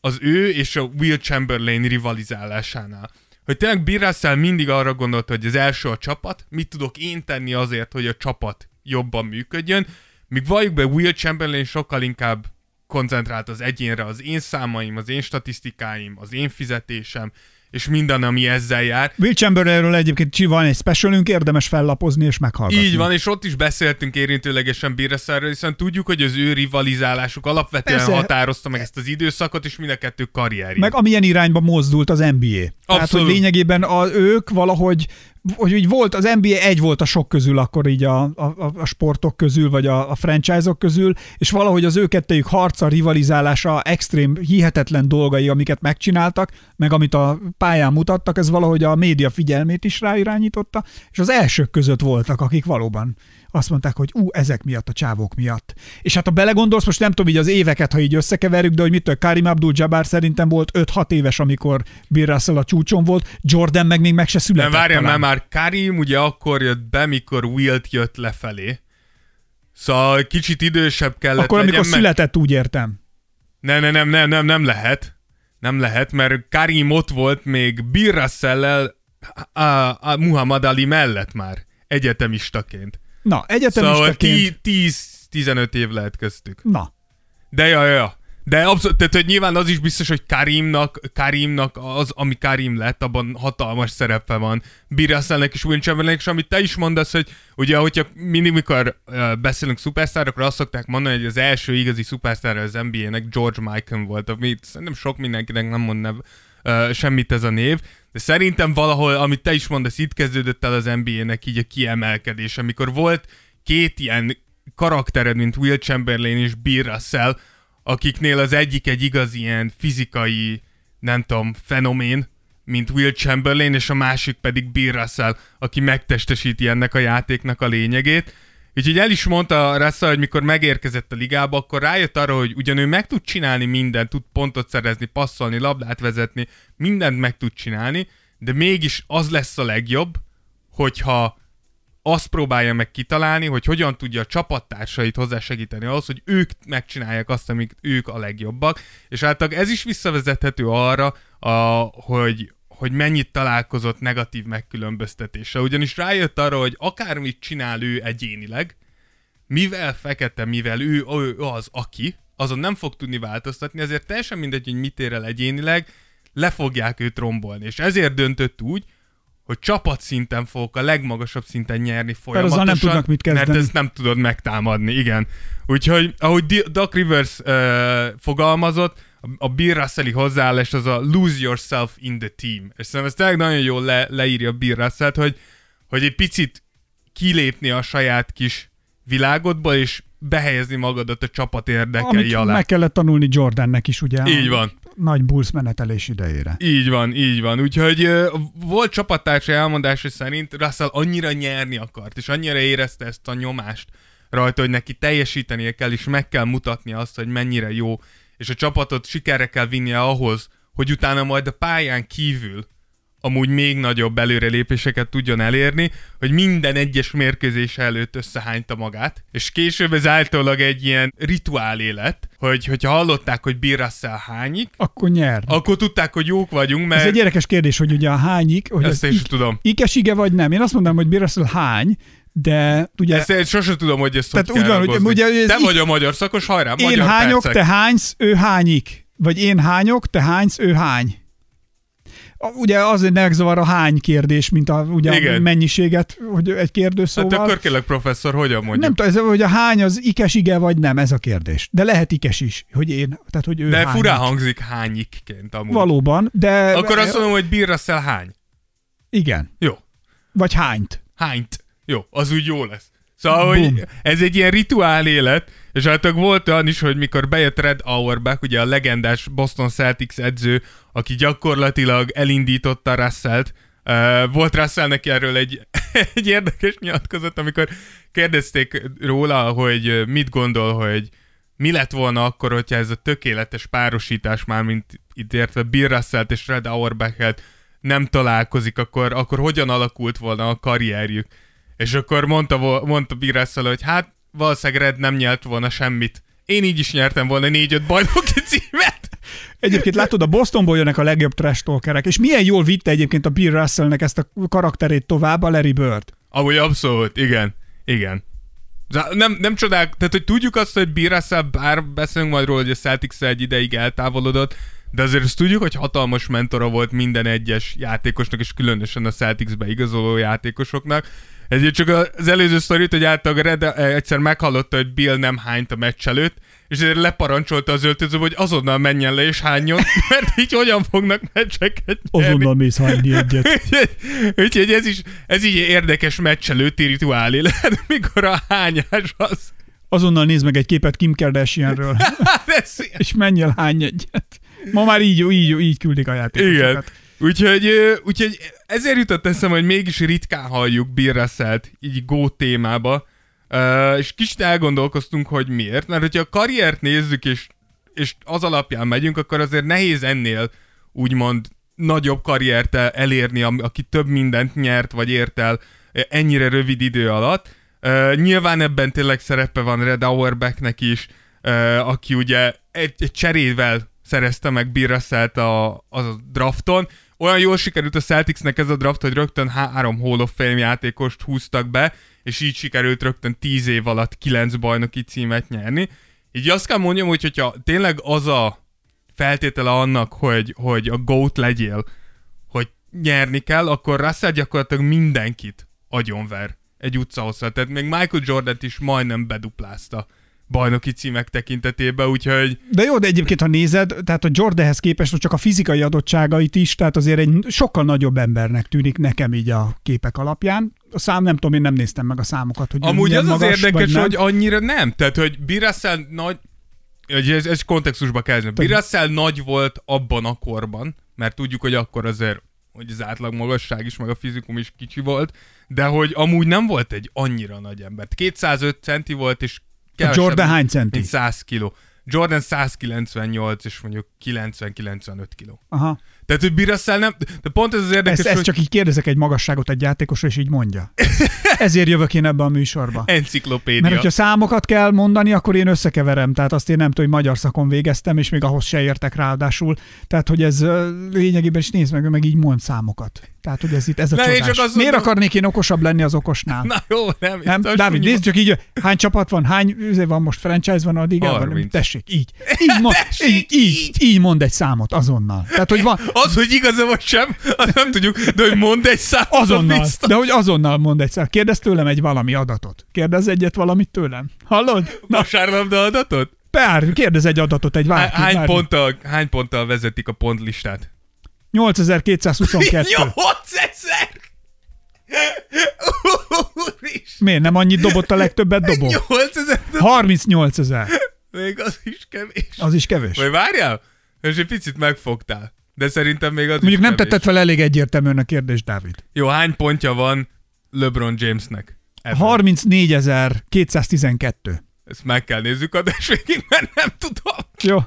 az ő és a Will Chamberlain rivalizálásánál. Hogy tényleg Bill Russell mindig arra gondolta, hogy az első a csapat, mit tudok én tenni azért, hogy a csapat jobban működjön, míg valljuk be Will Chamberlain sokkal inkább koncentrált az egyénre, az én számaim, az én statisztikáim, az én fizetésem, és minden, ami ezzel jár. Will Chamberlainről egyébként van egy specialünk, érdemes fellapozni és meghallgatni. Így van, és ott is beszéltünk érintőlegesen Bírreszerről, hiszen tudjuk, hogy az ő rivalizálásuk alapvetően Persze. határozta meg ezt az időszakot, és mind a kettő karrierjét. Meg amilyen irányba mozdult az NBA. Tehát, hogy Abszolút. lényegében a, ők valahogy, hogy úgy volt, az NBA egy volt a sok közül akkor így a, a, a sportok közül, vagy a, a franchise-ok közül, és valahogy az ő kettőjük harca, rivalizálása, extrém, hihetetlen dolgai, amiket megcsináltak, meg amit a pályán mutattak, ez valahogy a média figyelmét is ráirányította, és az elsők között voltak, akik valóban azt mondták, hogy ú, ezek miatt, a csávók miatt. És hát ha belegondolsz, most nem tudom így az éveket, ha így összekeverjük, de hogy mitől Karim Abdul-Jabbar szerintem volt 5-6 éves, amikor Bill Russell a csúcson volt, Jordan meg még meg se Nem, született. várjál, talán. mert már Karim ugye akkor jött be, mikor Wilt jött lefelé. Szóval kicsit idősebb kellett Akkor, amikor legyen, született, úgy értem. Nem, nem, nem, nem, nem, nem lehet. Nem lehet, mert Karim ott volt még Bill Russell-lel a, a Muhammad Ali mellett már, egyetemistaként. Na, Szóval egyetemistaként... 10-15 év lehet köztük. Na, De ja, ja. De abszolút, tehát hogy nyilván az is biztos, hogy Karimnak, Karimnak az, ami Karim lett, abban hatalmas szerepe van. Bill Russellnek és Will Chamberlainnek, és amit te is mondasz, hogy ugye, hogyha mindig, mikor uh, beszélünk szupersztárokról, azt szokták mondani, hogy az első igazi szupersztár az NBA-nek George Michael volt, ami szerintem sok mindenkinek nem mond nev, uh, semmit ez a név, de szerintem valahol, amit te is mondasz, itt kezdődött el az NBA-nek így a kiemelkedés, amikor volt két ilyen karaktered, mint Will Chamberlain és Bill Russell, akiknél az egyik egy igazi ilyen fizikai, nem tudom, fenomén, mint Will Chamberlain, és a másik pedig Bill Russell, aki megtestesíti ennek a játéknak a lényegét. Úgyhogy el is mondta Russell, hogy mikor megérkezett a ligába, akkor rájött arra, hogy ugyan ő meg tud csinálni mindent, tud pontot szerezni, passzolni, labdát vezetni, mindent meg tud csinálni, de mégis az lesz a legjobb, hogyha azt próbálja meg kitalálni, hogy hogyan tudja a csapattársait hozzásegíteni ahhoz, hogy ők megcsinálják azt, amik ők a legjobbak, és általában ez is visszavezethető arra, a, hogy, hogy mennyit találkozott negatív megkülönböztetéssel. Ugyanis rájött arra, hogy akármit csinál ő egyénileg, mivel fekete, mivel ő, ő az, aki, azon nem fog tudni változtatni, ezért teljesen mindegy, hogy mit ér el egyénileg, le fogják őt rombolni. És ezért döntött úgy, hogy csapatszinten fogok a legmagasabb szinten nyerni folyamatosan, nem tudnak mit mert kezdeni. ezt nem tudod megtámadni, igen. Úgyhogy, ahogy Doc Rivers uh, fogalmazott, a- Bill Russelli hozzáállás az a lose yourself in the team. És szerintem ez tényleg nagyon jól le, leírja Bill Russell, hogy, hogy egy picit kilépni a saját kis világodba, és behelyezni magadat a csapat érdekei amit alá. meg kellett tanulni Jordannek is, ugye? Így van. Nagy Bulls menetelés idejére. Így van, így van. Úgyhogy volt csapattársa elmondása szerint Russell annyira nyerni akart, és annyira érezte ezt a nyomást rajta, hogy neki teljesítenie kell, és meg kell mutatnia azt, hogy mennyire jó, és a csapatot sikerre kell vinnie ahhoz, hogy utána majd a pályán kívül amúgy még nagyobb előrelépéseket tudjon elérni, hogy minden egyes mérkőzés előtt összehányta magát, és később ez általában egy ilyen rituál élet, hogy hogyha hallották, hogy Bill Russell hányik, Akkor nyer. akkor tudták, hogy jók vagyunk, mert Ez egy érdekes kérdés, hogy ugye a hányik, hogy Ezt az is ik- tudom. ikesige vagy nem. Én azt mondom, hogy Bill Russell hány, de ugye Ezt én sosem tudom, hogy ezt Tehát úgy van, hogy ugye Te vagy a magyar szakos, hajrá, én magyar hányok, percek. te hánysz, ő hányik. Vagy én hányok, te hánysz, ő hány. Ugye azért megzavar a hány kérdés, mint a, ugye a Igen. mennyiséget, hogy egy kérdés Hát akkor kérlek, professzor, hogyan mondjuk? nem tudom, ez, hogy a hány az ikes ige vagy nem, ez a kérdés. De lehet ikes is, hogy én, tehát hogy ő De hányik. furán hangzik hányikként amúgy. Valóban, de... Akkor azt mondom, hogy Bill Russell hány. Igen. Jó. Vagy hányt. Hányt. Jó, az úgy jó lesz. Szóval, Bum. hogy ez egy ilyen rituál élet, és hát volt olyan is, hogy mikor bejött Red Auerbach, ugye a legendás Boston Celtics edző, aki gyakorlatilag elindította Russellt, Uh, volt Russellnek erről egy, egy érdekes nyilatkozat, amikor kérdezték róla, hogy mit gondol, hogy mi lett volna akkor, hogyha ez a tökéletes párosítás már, mint itt értve Bill Russellt és Red Auerbach-et nem találkozik, akkor, akkor hogyan alakult volna a karrierjük. És akkor mondta, mondta Russell, hogy hát valószínűleg Red nem nyert volna semmit. Én így is nyertem volna négy-öt bajnoki címet. Egyébként látod, a Bostonból jönnek a legjobb trash talkerek, és milyen jól vitte egyébként a Bill Russellnek ezt a karakterét tovább a Larry Bird. Amúgy abszolút, igen. Igen. Nem, nem csodál, tehát hogy tudjuk azt, hogy Bill Russell, bár beszélünk majd róla, hogy a celtics egy ideig eltávolodott, de azért azt tudjuk, hogy hatalmas mentora volt minden egyes játékosnak, és különösen a Celticsbe igazoló játékosoknak. Ezért csak az előző sztorit, hogy általában Red eh, egyszer meghallotta, hogy Bill nem hányt a meccs előtt, és ezért leparancsolta az öltözőbe, hogy azonnal menjen le és hányjon, mert így hogyan fognak meccseket nyerni. Azonnal mész hányni egyet. Úgyhogy- ez is, ez így érdekes meccs előtti rituálé lehet, mikor a hányás az. Azonnal nézd meg egy képet Kim Kardashianről, Hát és menj el hány egyet. Ma már így, így, így küldik a játékosokat. igen. Úgyhogy, úgyhogy ezért jutott eszem, hogy mégis ritkán halljuk Bill így Go témába, Uh, és kicsit elgondolkoztunk, hogy miért, mert hogyha a karriert nézzük, és, és az alapján megyünk, akkor azért nehéz ennél úgymond nagyobb karriert el- elérni, aki több mindent nyert, vagy ért el ennyire rövid idő alatt. Nyilván ebben tényleg szerepe van Red Auerbachnek is, uh, aki ugye egy, egy cserével szerezte meg Bill Russell-t a, a drafton. Olyan jól sikerült a Celticsnek ez a draft, hogy rögtön három Hall of Fame játékost húztak be, és így sikerült rögtön 10 év alatt 9 bajnoki címet nyerni. Így azt kell mondjam, hogy hogyha tényleg az a feltétele annak, hogy, hogy a GOAT legyél, hogy nyerni kell, akkor Russell gyakorlatilag mindenkit agyonver egy utca hosszat. Tehát még Michael jordan is majdnem beduplázta bajnoki címek tekintetében, úgyhogy De jó, de egyébként, ha nézed, tehát a Jordanhez képest csak a fizikai adottságait is, tehát azért egy sokkal nagyobb embernek tűnik nekem így a képek alapján. A szám, nem tudom, én nem néztem meg a számokat, hogy Amúgy az az magas, érdekes, vagy nem. hogy annyira nem. Tehát, hogy Birassel nagy... Ez, ez kontextusba kezdve. Birassel nagy volt abban a korban, mert tudjuk, hogy akkor azért hogy az átlag magasság is, meg a fizikum is kicsi volt, de hogy amúgy nem volt egy annyira nagy ember. 205 centi volt, és A Jordan hány centi? mint 100 kiló. Jordan 198, és mondjuk 90-95 kiló. Aha. Tehát, hogy Birassel nem... De pont ez az érdekes, Ezt, ezt hogy csak így kérdezek egy magasságot egy játékosra, és így mondja. Ezért jövök én ebbe a műsorba. enciklopédia. Mert hogyha számokat kell mondani, akkor én összekeverem. Tehát azt én nem tudom, hogy magyar szakon végeztem, és még ahhoz se értek ráadásul. Tehát, hogy ez lényegében is nézd meg, ő meg így mond számokat. Tehát, hogy ez itt ez a én csodás. csak azt Miért akarnék én okosabb lenni az okosnál? Na jó, nem. nem, Dávid, nézd csak így, hány csapat van, hány üzé van most, franchise van a ligában? 30. Tessék, így. Így, mond, Tessék, így, így, így mond egy számot azonnal. Tehát, hogy van, Az, hogy igaza vagy sem, azt nem tudjuk, de hogy mondd egy számot, az azonnal. biztos. De hogy azonnal mond egy számot. Kérdez tőlem egy valami adatot. Kérdez egyet valamit tőlem. Hallod? Na, Vasárlabda adatot? Pár, kérdez egy adatot, egy bárki. Hány bármi. ponttal, hány ponttal vezetik a pontlistát? 8222. 8000! Úristen! Miért nem annyit dobott a legtöbbet dobó? 8000? 38 ezer. Még az is kevés. Az is kevés. Vagy várjál? És egy picit megfogtál. De szerintem még az Mondjuk nem kevés. tetted fel elég egyértelműen a kérdést, Dávid. Jó, hány pontja van LeBron Jamesnek? Ebben. 34.212. Ezt meg kell nézzük a végig, mert nem tudom. Jó.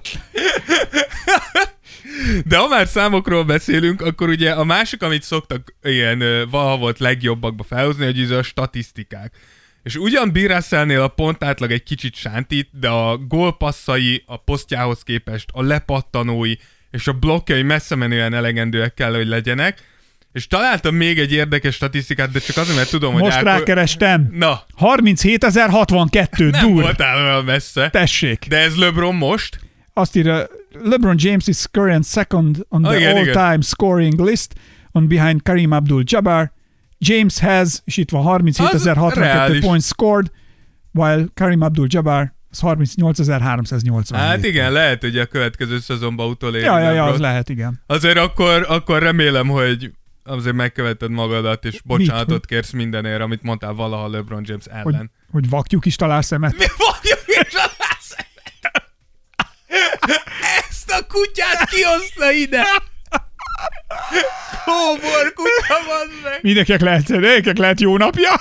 De ha már számokról beszélünk, akkor ugye a másik, amit szoktak ilyen valaha volt legjobbakba felhozni, hogy ez a statisztikák. És ugyan Bill Russellnél a pont átlag egy kicsit sántít, de a gólpasszai a posztjához képest, a lepattanói és a blokkjai messze menően elegendőek kell, hogy legyenek. És találtam még egy érdekes statisztikát, de csak azért, mert tudom, hogy Most Ákos- rákerestem. Na, 37.062. nem Dur. voltál olyan messze. Tessék. De ez LeBron most? Azt írja, LeBron James is current second on the Ah, igen, igen. all-time scoring list on behind Kareem Abdul-Jabbar. James has, és itt van Az 37.062 reális. points scored, while Kareem Abdul-Jabbar az 38.380. Hát igen, lehet, hogy a következő szezonban utoléri. Ja, ja, ja, az lehet, igen. Azért akkor, akkor remélem, hogy azért megköveted magadat, és bocsánatot Mit? kérsz mindenért, amit mondtál valaha LeBron James Hogy, ellen. hogy vakjuk is talál szemet. Mi vagyok és a Ezt a kutyát kihozta ide! Kóbor kutya van meg! Mindenkinek lehet, mindenkinek lehet jó napja.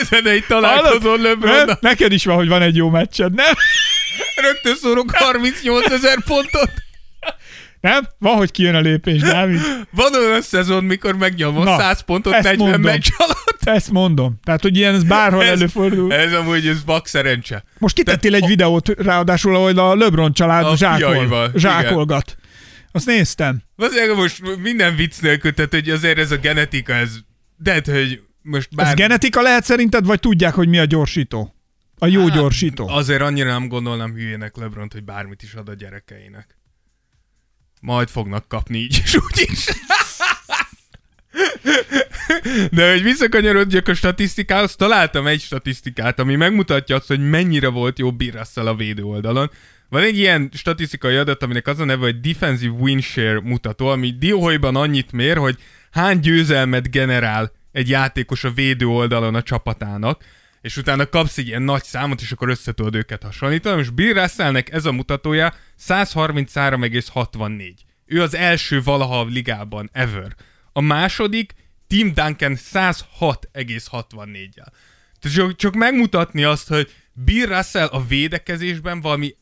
Ezen egy találkozón LeBron? Neked is van, hogy van egy jó meccsed, nem? rögtön szórok 38 ezer pontot. Nem? Van, hogy kijön a lépés, Dávid. Van olyan szezon, mikor megnyomom Na, 100 pontot ezt 40 mondom. meccs alatt. Ezt mondom. Tehát, hogy ilyen ez bárhol Ez- előfordul. Ez amúgy ez vak szerencse. Most kitettél egy videót, ráadásul, ahol a LeBron család A zsákol, fiaival, igen. Azt néztem. Azért most minden vicc nélkül, tehát hogy azért ez a genetika, ez, de hát, hogy most Ez bár... genetika lehet szerinted, vagy tudják, hogy mi a gyorsító? A jó gyorsító. Azért annyira nem gondolnám hülyének Lebront, hogy bármit is ad a gyerekeinek. Majd fognak kapni így is, úgy is. De hogy visszakanyarodjak a statisztikához, találtam egy statisztikát, ami megmutatja azt, hogy mennyire volt Bill Russell a védő oldalon. Van egy ilyen statisztikai adat, aminek az a neve, hogy Defensive Win Share mutató, ami dióhajban annyit mér, hogy hány győzelmet generál egy játékos a védő oldalon a csapatának, és utána kapsz egy ilyen nagy számot, és akkor össze tudod őket hasonlítani. Most Bill Russellnek ez a mutatója 133,64. Ő az első valaha a ligában ever. A második Tim Duncan 106,64-jel. Tehát csak, csak megmutatni azt, hogy Bill Russell a védekezésben valami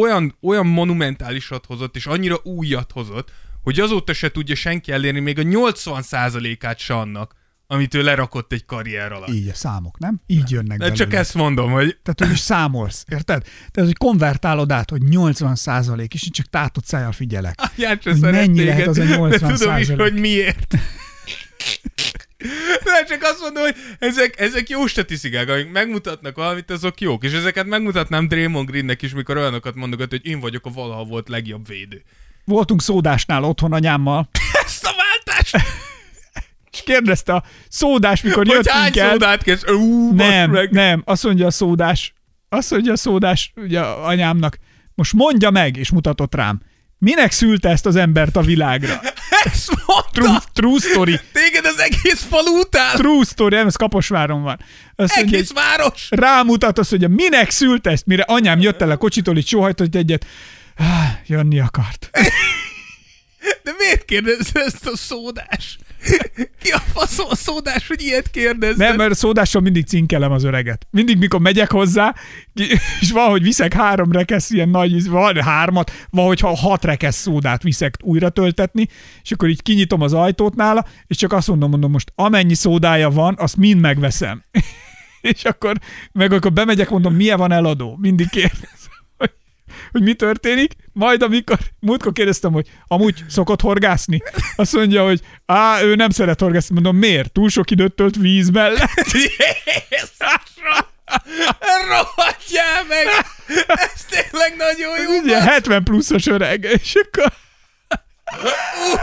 olyan, olyan monumentálisat hozott, és annyira újat hozott, hogy azóta se tudja senki elérni még a 80%-át se annak, amit ő lerakott egy karrier alatt. Így a számok, nem? Így jönnek De csak ezt mondom, hogy Tehát, hogy is számolsz, érted? Tehát, hogy konvertálod át, hogy 80 százalék, és így csak tátott szájjal figyelek. Se Hogy mennyi lehet az a de 80 tudom is, hogy miért. De csak azt mondom, hogy ezek, ezek jó statisztikák, amik megmutatnak valamit, azok jók. És ezeket megmutatnám Draymond Greennek is, mikor olyanokat mondogat, hogy én vagyok a valaha volt legjobb védő. Voltunk szódásnál otthon anyámmal, Ezt a váltást! és kérdezte a szódás, mikor Hogy hány jöttünk el. szódát kezd? Ú, Nem, meg. nem, azt mondja a szódás, azt mondja a szódás ugye anyámnak, most mondja meg, és mutatott rám, minek szülte ezt az embert a világra? Ezt mondta! True, true story, Téged az egész falu után! true story, ez Kaposváron van. Azt mondja, Egész hogy város! rámutat, azt mondja, minek szült ezt, mire anyám jött el a kocsitól, így sóhajtott egyet, Ah, jönni akart. De miért kérdezze ezt a szódás? Ki a faszom a szódás, hogy ilyet kérdezze? Nem, mert szódással mindig cinkelem az öreget. Mindig, mikor megyek hozzá, és valahogy viszek három rekesz, ilyen nagy, van hármat, valahogy ha hat rekesz szódát viszek újra töltetni, és akkor így kinyitom az ajtót nála, és csak azt mondom, mondom most amennyi szódája van, azt mind megveszem. és akkor, meg akkor bemegyek, mondom, milyen van eladó. Mindig hogy, hogy mi történik, majd amikor, múltkor kérdeztem, hogy amúgy szokott horgászni, azt mondja, hogy á, ő nem szeret horgászni, mondom, miért? Túl sok időt tölt víz mellett. Rohadjál meg! Ez tényleg nagyon jó. Ugye 70 pluszos öreg, és akkor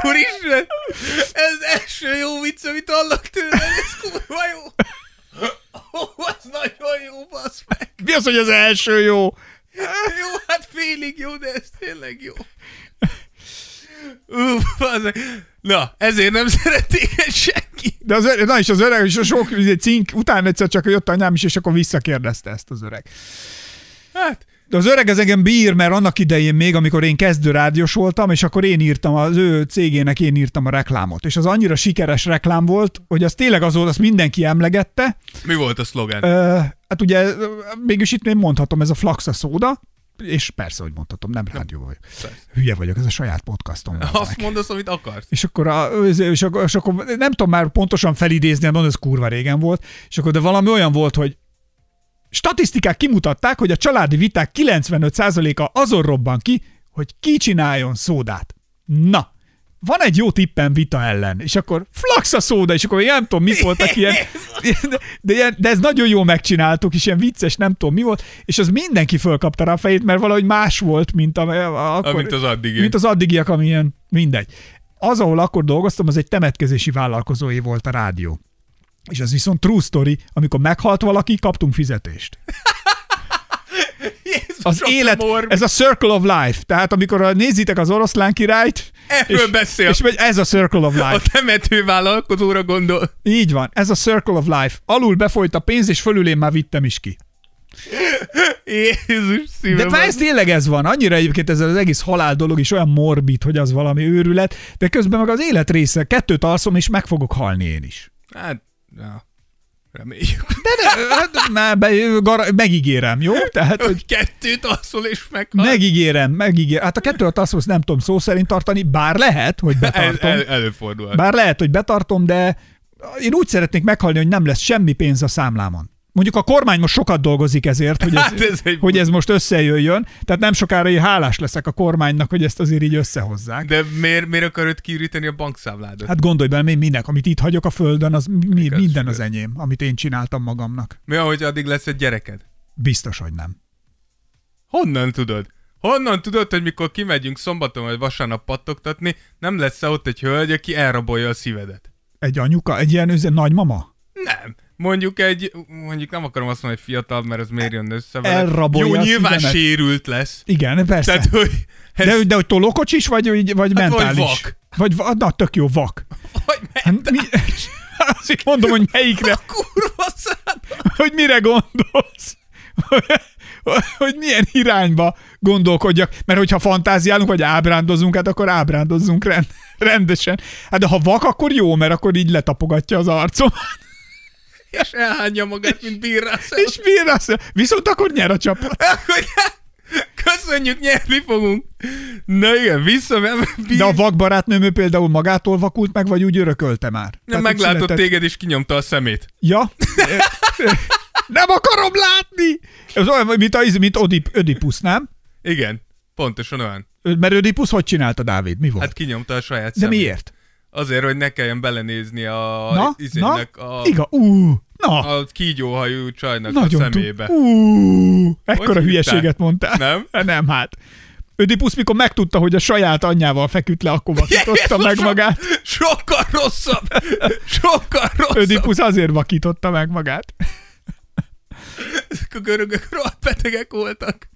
Úristen! Ez első jó vicc, amit hallok tőled, ez kurva jó. Ó, ez nagyon jó, basz meg. mi az, hogy az első jó? Jó, hát félig jó, de ez tényleg jó. Bazd meg. Na, ezért nem szerették egy senki. De az öreg, na és az öreg, és a sok cink, utána egyszer csak jött anyám is, és akkor visszakérdezte ezt az öreg. Hát, De az öreg ez engem bír, mert annak idején még, amikor én kezdő rádiós voltam, és akkor én írtam, az ő cégének én írtam a reklámot. És az annyira sikeres reklám volt, hogy az tényleg az volt, azt mindenki emlegette. mi volt a szlogen? Ö, hát ugye, mégis itt én mondhatom, ez a Flaxa szóda, és persze, hogy mondhatom, nem rádió vagyok. Hülye vagyok, ez a saját podcastom. Azt mondasz, amit akarsz. És akkor, a, és, akkor, és akkor nem tudom már pontosan felidézni, mondom, ez kurva régen volt, és akkor de valami olyan volt, hogy statisztikák kimutatták, hogy a családi viták 95%-a azon robban ki, hogy ki csináljon szódát. Na, van egy jó tippem vita ellen, és akkor flax a szóda, és akkor én nem tudom, mit voltak ilyen, de, de, ilyen, de ez nagyon jól megcsináltuk, és ilyen vicces, nem tudom, mi volt, és az mindenki fölkapta rá a fejét, mert valahogy más volt, mint, a, a, akkor, Amint az addigi. mint az addigiak, ami ilyen, mindegy. Az, ahol akkor dolgoztam, az egy temetkezési vállalkozói volt a rádió. És az viszont true story, amikor meghalt valaki, kaptunk fizetést. Jézus, Az élet, ez a circle of life. Tehát amikor a, nézitek az oroszlán királyt, Erről és, beszél. és megy, ez a circle of A life. temető vállalkozóra gondol. Így van, ez a circle of life. Alul befolyt a pénz, és fölül én már vittem is ki. Jézus szívem. De ez tényleg ez van. Annyira egyébként ez az egész halál dolog is olyan morbid, hogy az valami őrület, de közben meg az élet része. Kettőt alszom, és meg fogok halni én is. Hát, ja, reméljük. De ne, hát, ne, be, megígérem, jó? Tehát, hogy kettőt alszol és meghal. megígérem, megígérem. Hát a kettőt alszom, azt nem tudom szó szerint tartani, bár lehet, hogy el, betartom. el, előfordul. Bár lehet, hogy betartom, de én úgy szeretnék meghalni, hogy nem lesz semmi pénz a számlámon. Mondjuk a kormány most sokat dolgozik ezért, hogy ez, Hát ez egy- hogy ez most összejöjjön, tehát nem sokára én hálás leszek a kormánynak, hogy ezt azért így összehozzák. De miért, miért akarod kiüríteni a bankszámládat? Hát gondolj bele, mi minek, amit itt hagyok a földön, az mi, minden az enyém, amit én csináltam magamnak. Mi, ahogy addig lesz egy gyereked? Biztos, hogy nem. Honnan tudod? Honnan tudod, hogy mikor kimegyünk szombaton vagy vasárnap pattogtatni, nem lesz ott egy hölgy, aki elrabolja a szívedet? Egy anyuka, egy ilyen nagymama? Nem. Mondjuk egy, mondjuk nem akarom azt mondani, hogy fiatal, mert ez miért jön össze vele. Elrabolja Jó, a nyilván szívemet. sérült lesz. Igen, persze. Tehát, hogy ez, de, de hogy tolókocsis, vagy, vagy, vagy Hát vagy mentális? vak. Vagy va- na, tök jó, vak. vagy Hát, mi, azért mondom, hogy melyikre, kurva szállt. hogy mire gondolsz. hogy milyen irányba gondolkodjak. Mert hogyha fantáziálunk, vagy ábrándozunk, hát akkor ábrándozzunk rend, rendesen. Hát de ha vak, akkor jó, mert akkor így letapogatja az arcom. És elhányja magát, mint bírrász. És lesz? Viszont akkor nyer a csapat. Köszönjük, nyerni fogunk. Na igen, vissza, De a vakbarátnőmő például magától vakult meg, vagy úgy örökölte már? nem Tehát, meglátott született- téged, és kinyomta a szemét. Ja? nem akarom látni! Ez olyan, mint, az, mint Odip, Ödipus, nem? Igen, pontosan olyan. Mert Ödipus hogy csinálta, Dávid? Mi volt? Hát kinyomta a saját De szemét. miért? Azért, hogy ne kelljen belenézni a Na, na, izének, a, Iga, ú, na, a kígyóhajú csajnak nagyon a tud- szemébe. Ú, ekkora Hogy hülyeséget mondtál. Nem? Nem, hát. Ödipus, mikor megtudta, hogy a saját anyjával feküdt le, akkor vakította meg magát. Sokkal rosszabb! Sokkal rosszabb! Ödipus azért vakította meg magát. Ezek a görögök rohadt betegek voltak.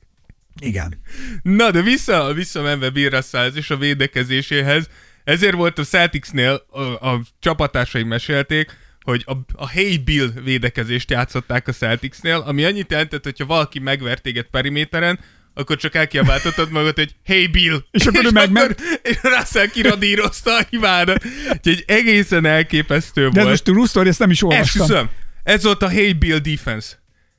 Igen. Na, de vissza, visszamenve Birrasszáz és a védekezéséhez, ezért volt a Celticsnél, a, a csapatársaim mesélték, hogy a, a Hey Bill védekezést játszották a Celticsnél, ami annyit jelentett, hogyha valaki megvert téged periméteren, akkor csak elkiabáltatod magad, hogy Hey Bill! És akkor ő megment. És Russell kiradírozta a hibádat. Úgyhogy egészen elképesztő De ez volt. most true story, ezt nem is olvastam. Esküszöm! Ez volt a Hey Bill defense.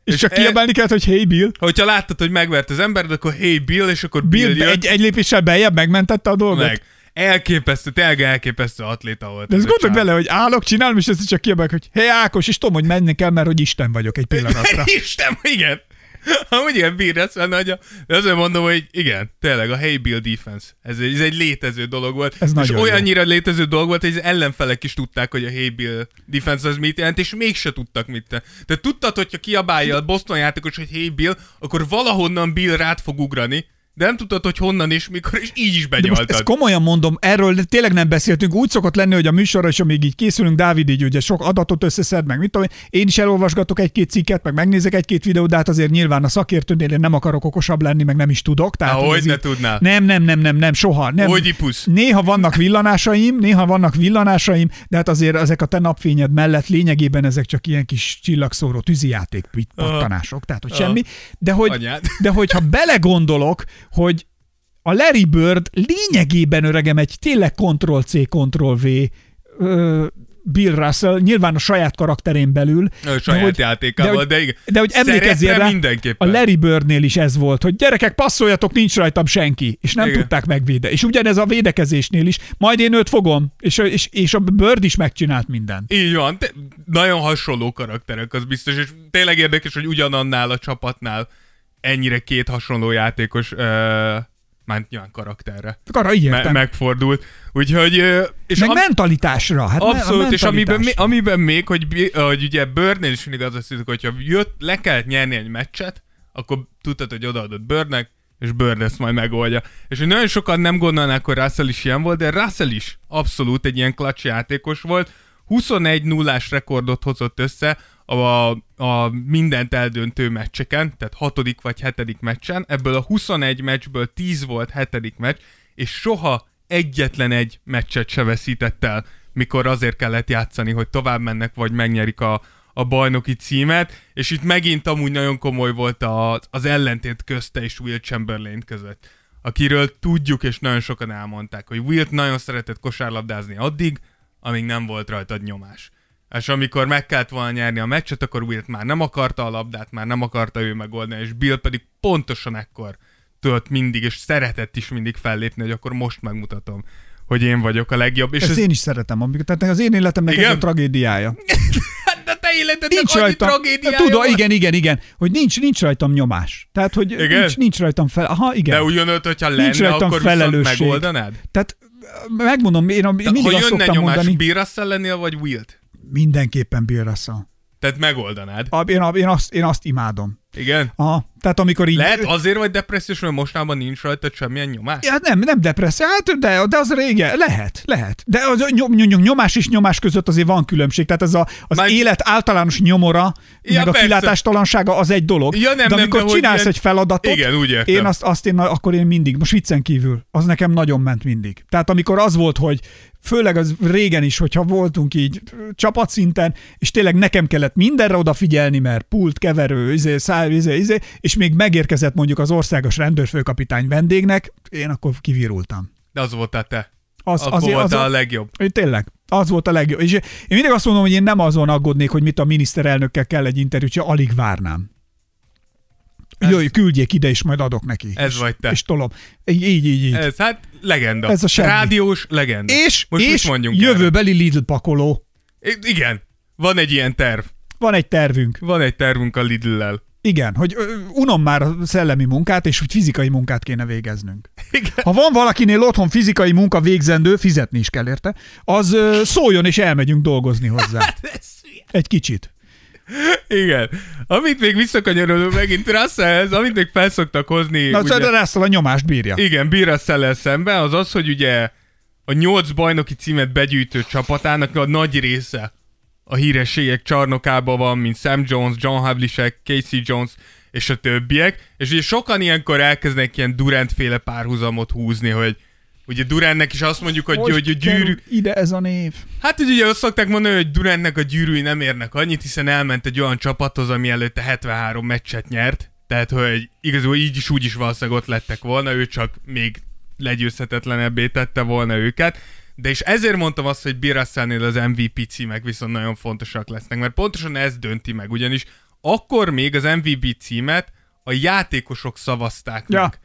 És csak e- kiabálni kellett, hogy hey Bill. Hogyha láttad, hogy megvert az embered, akkor Hey Bill, és akkor Bill, Bill jött egy, egy lépéssel beljebb megmentette a dolgot. meg. Elképesztő, tényleg elképesztő atléta volt. De ez ezt gondolj bele, hogy állok, csinálom, és ezt csak kiabálok, hogy hé Ákos, és tudom, hogy menni kell, mert hogy Isten vagyok egy pillanatra. Isten, igen. Amúgy igen, bírsz a nagyja. De azért mondom, hogy igen, tényleg a Hey Bill defense. Ez egy, ez egy létező dolog volt. Ez és nagyon jó. olyannyira létező dolog volt, hogy az ellenfelek is tudták, hogy a Hey Bill defense az mit jelent, és mégse tudtak mit tenni. De tudtad, hogyha kiabálja a Boston játékos, hogy Hey Bill, akkor valahonnan Bill rád fog ugrani, de nem tudtad, hogy honnan és mikor, és így is De most benyaltad. ezt komolyan mondom, erről tényleg nem beszéltünk. Úgy szokott lenni, hogy a műsorra, és amíg így készülünk, Dávid így ugye sok adatot összeszed, meg mit tudom én, én is elolvasgatok egy-két cikket, meg megnézek egy-két videót, de hát azért nyilván a szakértőnél én nem akarok okosabb lenni, meg nem is tudok. Tehát Há, hogy hogy ne így- tudnál. Nem, nem, nem, nem, nem, soha. Nem. Oedipus. Néha vannak villanásaim, néha vannak villanásaim, de hát azért ezek a te napfényed mellett lényegében ezek csak ilyen kis csillagszóró tűzijáték pattanások, tehát hogy semmi. De hogy, Anyád. de hogyha belegondolok, hogy a Larry Bird lényegében öregem egy tényleg Ctrl-C, Ctrl-V ö, Bill Russell, nyilván a saját karakterén belül. A saját de hogy, játékával, de, hogy, de igen. De hogy emlékezzél rá, a Larry Birdnél is ez volt, hogy gyerekek, passzoljatok, nincs rajtam senki, és nem Igen. tudták megvéde. És ugyanez a védekezésnél is, majd én őt fogom, és, és, és a Bird is megcsinált mindent. Így van, te, nagyon hasonló karakterek, az biztos, és tényleg érdekes, hogy ugyanannál a csapatnál ennyire két hasonló játékos, uh, már nyilván karakterre Arra így me- értem. megfordult. Úgyhogy, és meg am- mentalitásra. Hát me- Abszolút, és amiben, amiben még, hogy, hogy ugye Birdnél is mindig az azt hiszük, hogyha jött, le kellett nyerni egy meccset, akkor tudtad, hogy odaadott Birdnek, és Bird ezt majd megoldja. És hogy nagyon sokan nem gondolnák, hogy Russell is ilyen volt, de Russell is abszolút egy ilyen clutch játékos volt. 21 nullás rekordot hozott össze a, a mindent eldöntő meccseken, tehát hatodik vagy hetedik meccsen. Ebből a 21 meccsből 10 volt hetedik meccs, és soha egyetlen egy meccset se veszített el, mikor azért kellett játszani, hogy tovább mennek, vagy megnyerik a, a bajnoki címet, és itt megint amúgy nagyon komoly volt a, az ellentét közte és Will Chamberlain között, akiről tudjuk, és nagyon sokan elmondták, hogy Wilt nagyon szeretett kosárlabdázni addig, amíg nem volt rajtad nyomás. És amikor meg kellett volna nyerni a meccset, akkor Wilt már nem akarta a labdát, már nem akarta ő megoldani, és Bill pedig pontosan ekkor tudott mindig, és szeretett is mindig fellépni, hogy akkor most megmutatom, hogy én vagyok a legjobb. És Ezt ez, én is szeretem, amikor, tehát az én életemnek ez Igen? a tragédiája. Hát, de te életednek Nincs rajtam, tragédiája tudom, van. igen, igen, igen, hogy nincs, nincs rajtam nyomás. Tehát, hogy Igen? nincs, nincs rajtam fel, aha, igen. De ugyanott, hogyha nincs lenne, rajtam akkor felelősség. megoldanád? Tehát megmondom, én a, mindig ha azt jönne szoktam nyomás, mondani, Bill Russell lennél, vagy Wilt? Mindenképpen Bill Russell. Tehát megoldanád. A- Én, a- én, azt, én azt imádom. Igen? Aha. Tehát amikor így... Lehet azért vagy depressziós, mert mostanában nincs rajta semmilyen nyomás? Ja, nem, nem depresszió, hát de, de az régen, lehet, lehet. De az nyom, nyom, nyomás és nyomás között azért van különbség. Tehát ez a, az Már- élet általános nyomora, Ja, meg a persze. kilátástalansága az egy dolog. Ja, nem, de nem, amikor de hogy csinálsz ilyen- egy feladatot, Igen, úgy értem. én azt, azt én, akkor én mindig, most viccen kívül, az nekem nagyon ment mindig. Tehát amikor az volt, hogy főleg az régen is, hogyha voltunk így csapatszinten, és tényleg nekem kellett mindenre odafigyelni, mert pult, keverő, izé, száj, izé, izé, és még megérkezett mondjuk az országos rendőrfőkapitány vendégnek, én akkor kivirultam. De az voltál te. Az, azért, voltál az, a legjobb. Én Tényleg, az volt a legjobb. És én mindig azt mondom, hogy én nem azon aggódnék, hogy mit a miniszterelnökkel kell egy interjút, csak alig várnám. Ez- Jöjj, küldjék ide, és majd adok neki. Ez és, vagy te. És tolom. Így, így, így. Ez hát legenda. Ez a semmi. Rádiós legenda. És, Most és mondjunk jövőbeli Lidl pakoló. I- Igen. Van egy ilyen terv. Van egy tervünk. Van egy tervünk a Lidl-lel. Igen, hogy unom már a szellemi munkát, és hogy fizikai munkát kéne végeznünk. Igen. Ha van valakinél otthon fizikai munka végzendő, fizetni is kell érte, az szóljon, és elmegyünk dolgozni hozzá. Egy kicsit. Igen. Amit még visszakanyarodunk megint Russellhez, amit még felszoktak hozni. Na, ugye, ugye... Russell a nyomást bírja. igen, Bill russell szemben, az az, hogy ugye a nyolc bajnoki címet begyűjtő csapatának a nagy része a hírességek csarnokában van, mint Sam Jones, John Havlicek, Casey Jones és a többiek, és ugye sokan ilyenkor elkezdenek ilyen Durant féle párhuzamot húzni, hogy ugye Durantnek is azt mondjuk, hogy, hogy a gyűrű, ide ez a név? Hát hogy ugye azt szokták mondani, hogy Durantnek a gyűrűi nem érnek annyit, hiszen elment egy olyan csapathoz, ami előtte 73 meccset nyert, tehát hogy igazából így is úgy is valószínűleg ott lettek volna, ő csak még legyőzhetetlenebbé tette volna őket. De és ezért mondtam azt, hogy Bill Russellnél az MVP címek viszont nagyon fontosak lesznek, mert pontosan ez dönti meg, ugyanis akkor még az MVP címet a játékosok szavazták Ja. meg.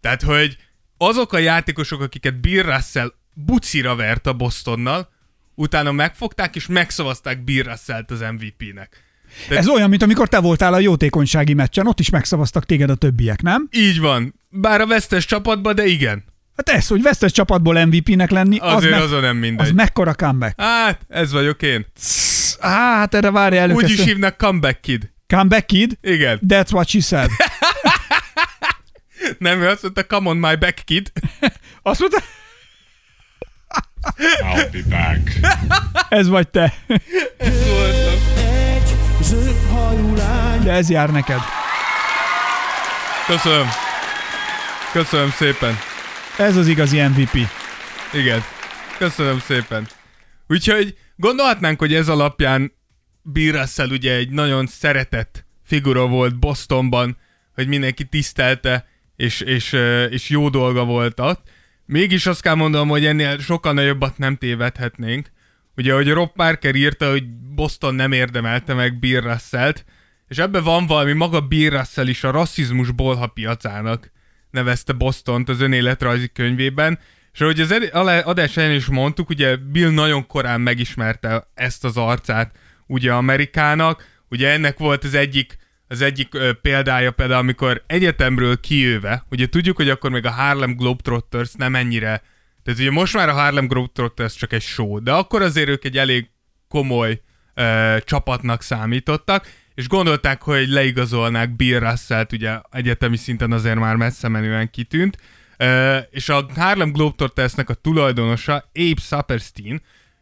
Tehát, hogy azok a játékosok, akiket Bill Russell bucira vert a Bostonnal, utána megfogták és megszavazták Bill Russellt az MVP-nek. Tehát- Ez olyan, mint amikor te voltál a jótékonysági meccsen, ott is megszavaztak téged a többiek, nem? Így van. Bár a vesztes csapatban, de igen. Hát ez, hogy vesztes csapatból MVP-nek lenni, az, Azért me- azon nem mindegy. az mekkora comeback. Hát, ez vagyok én. Á, hát erre várja Úgy is hívnak Comeback Kid. Comeback kid? Igen. That's what she said. Nem, ő azt mondta, come on my back kid. Azt mondta, I'll be back. ez vagy te. De ez jár neked. Köszönöm. Köszönöm szépen. Ez az igazi MVP. Igen. Köszönöm szépen. Úgyhogy gondolhatnánk, hogy ez alapján Bill Russell ugye egy nagyon szeretett figura volt Bostonban, hogy mindenki tisztelte, és, és, és jó dolga volt ott. Mégis azt kell mondanom, hogy ennél sokkal nagyobbat nem tévedhetnénk. Ugye, hogy Rob Parker írta, hogy Boston nem érdemelte meg Bill Russellt, és ebben van valami, maga Bill Russell is a rasszizmus bolha piacának nevezte Bostont az önéletrajzi könyvében, és ahogy az adás elején is mondtuk, ugye Bill nagyon korán megismerte ezt az arcát ugye Amerikának, ugye ennek volt az egyik az egyik ö, példája például, amikor egyetemről kijöve, ugye tudjuk, hogy akkor még a Harlem Globetrotters nem ennyire, tehát ugye most már a Harlem Globetrotters csak egy show, de akkor azért ők egy elég komoly ö, csapatnak számítottak, és gondolták, hogy leigazolnák Bill Russell-t, ugye egyetemi szinten azért már messze menően kitűnt, és a Harlem Globetrottersnek a tulajdonosa, Abe Saperstein,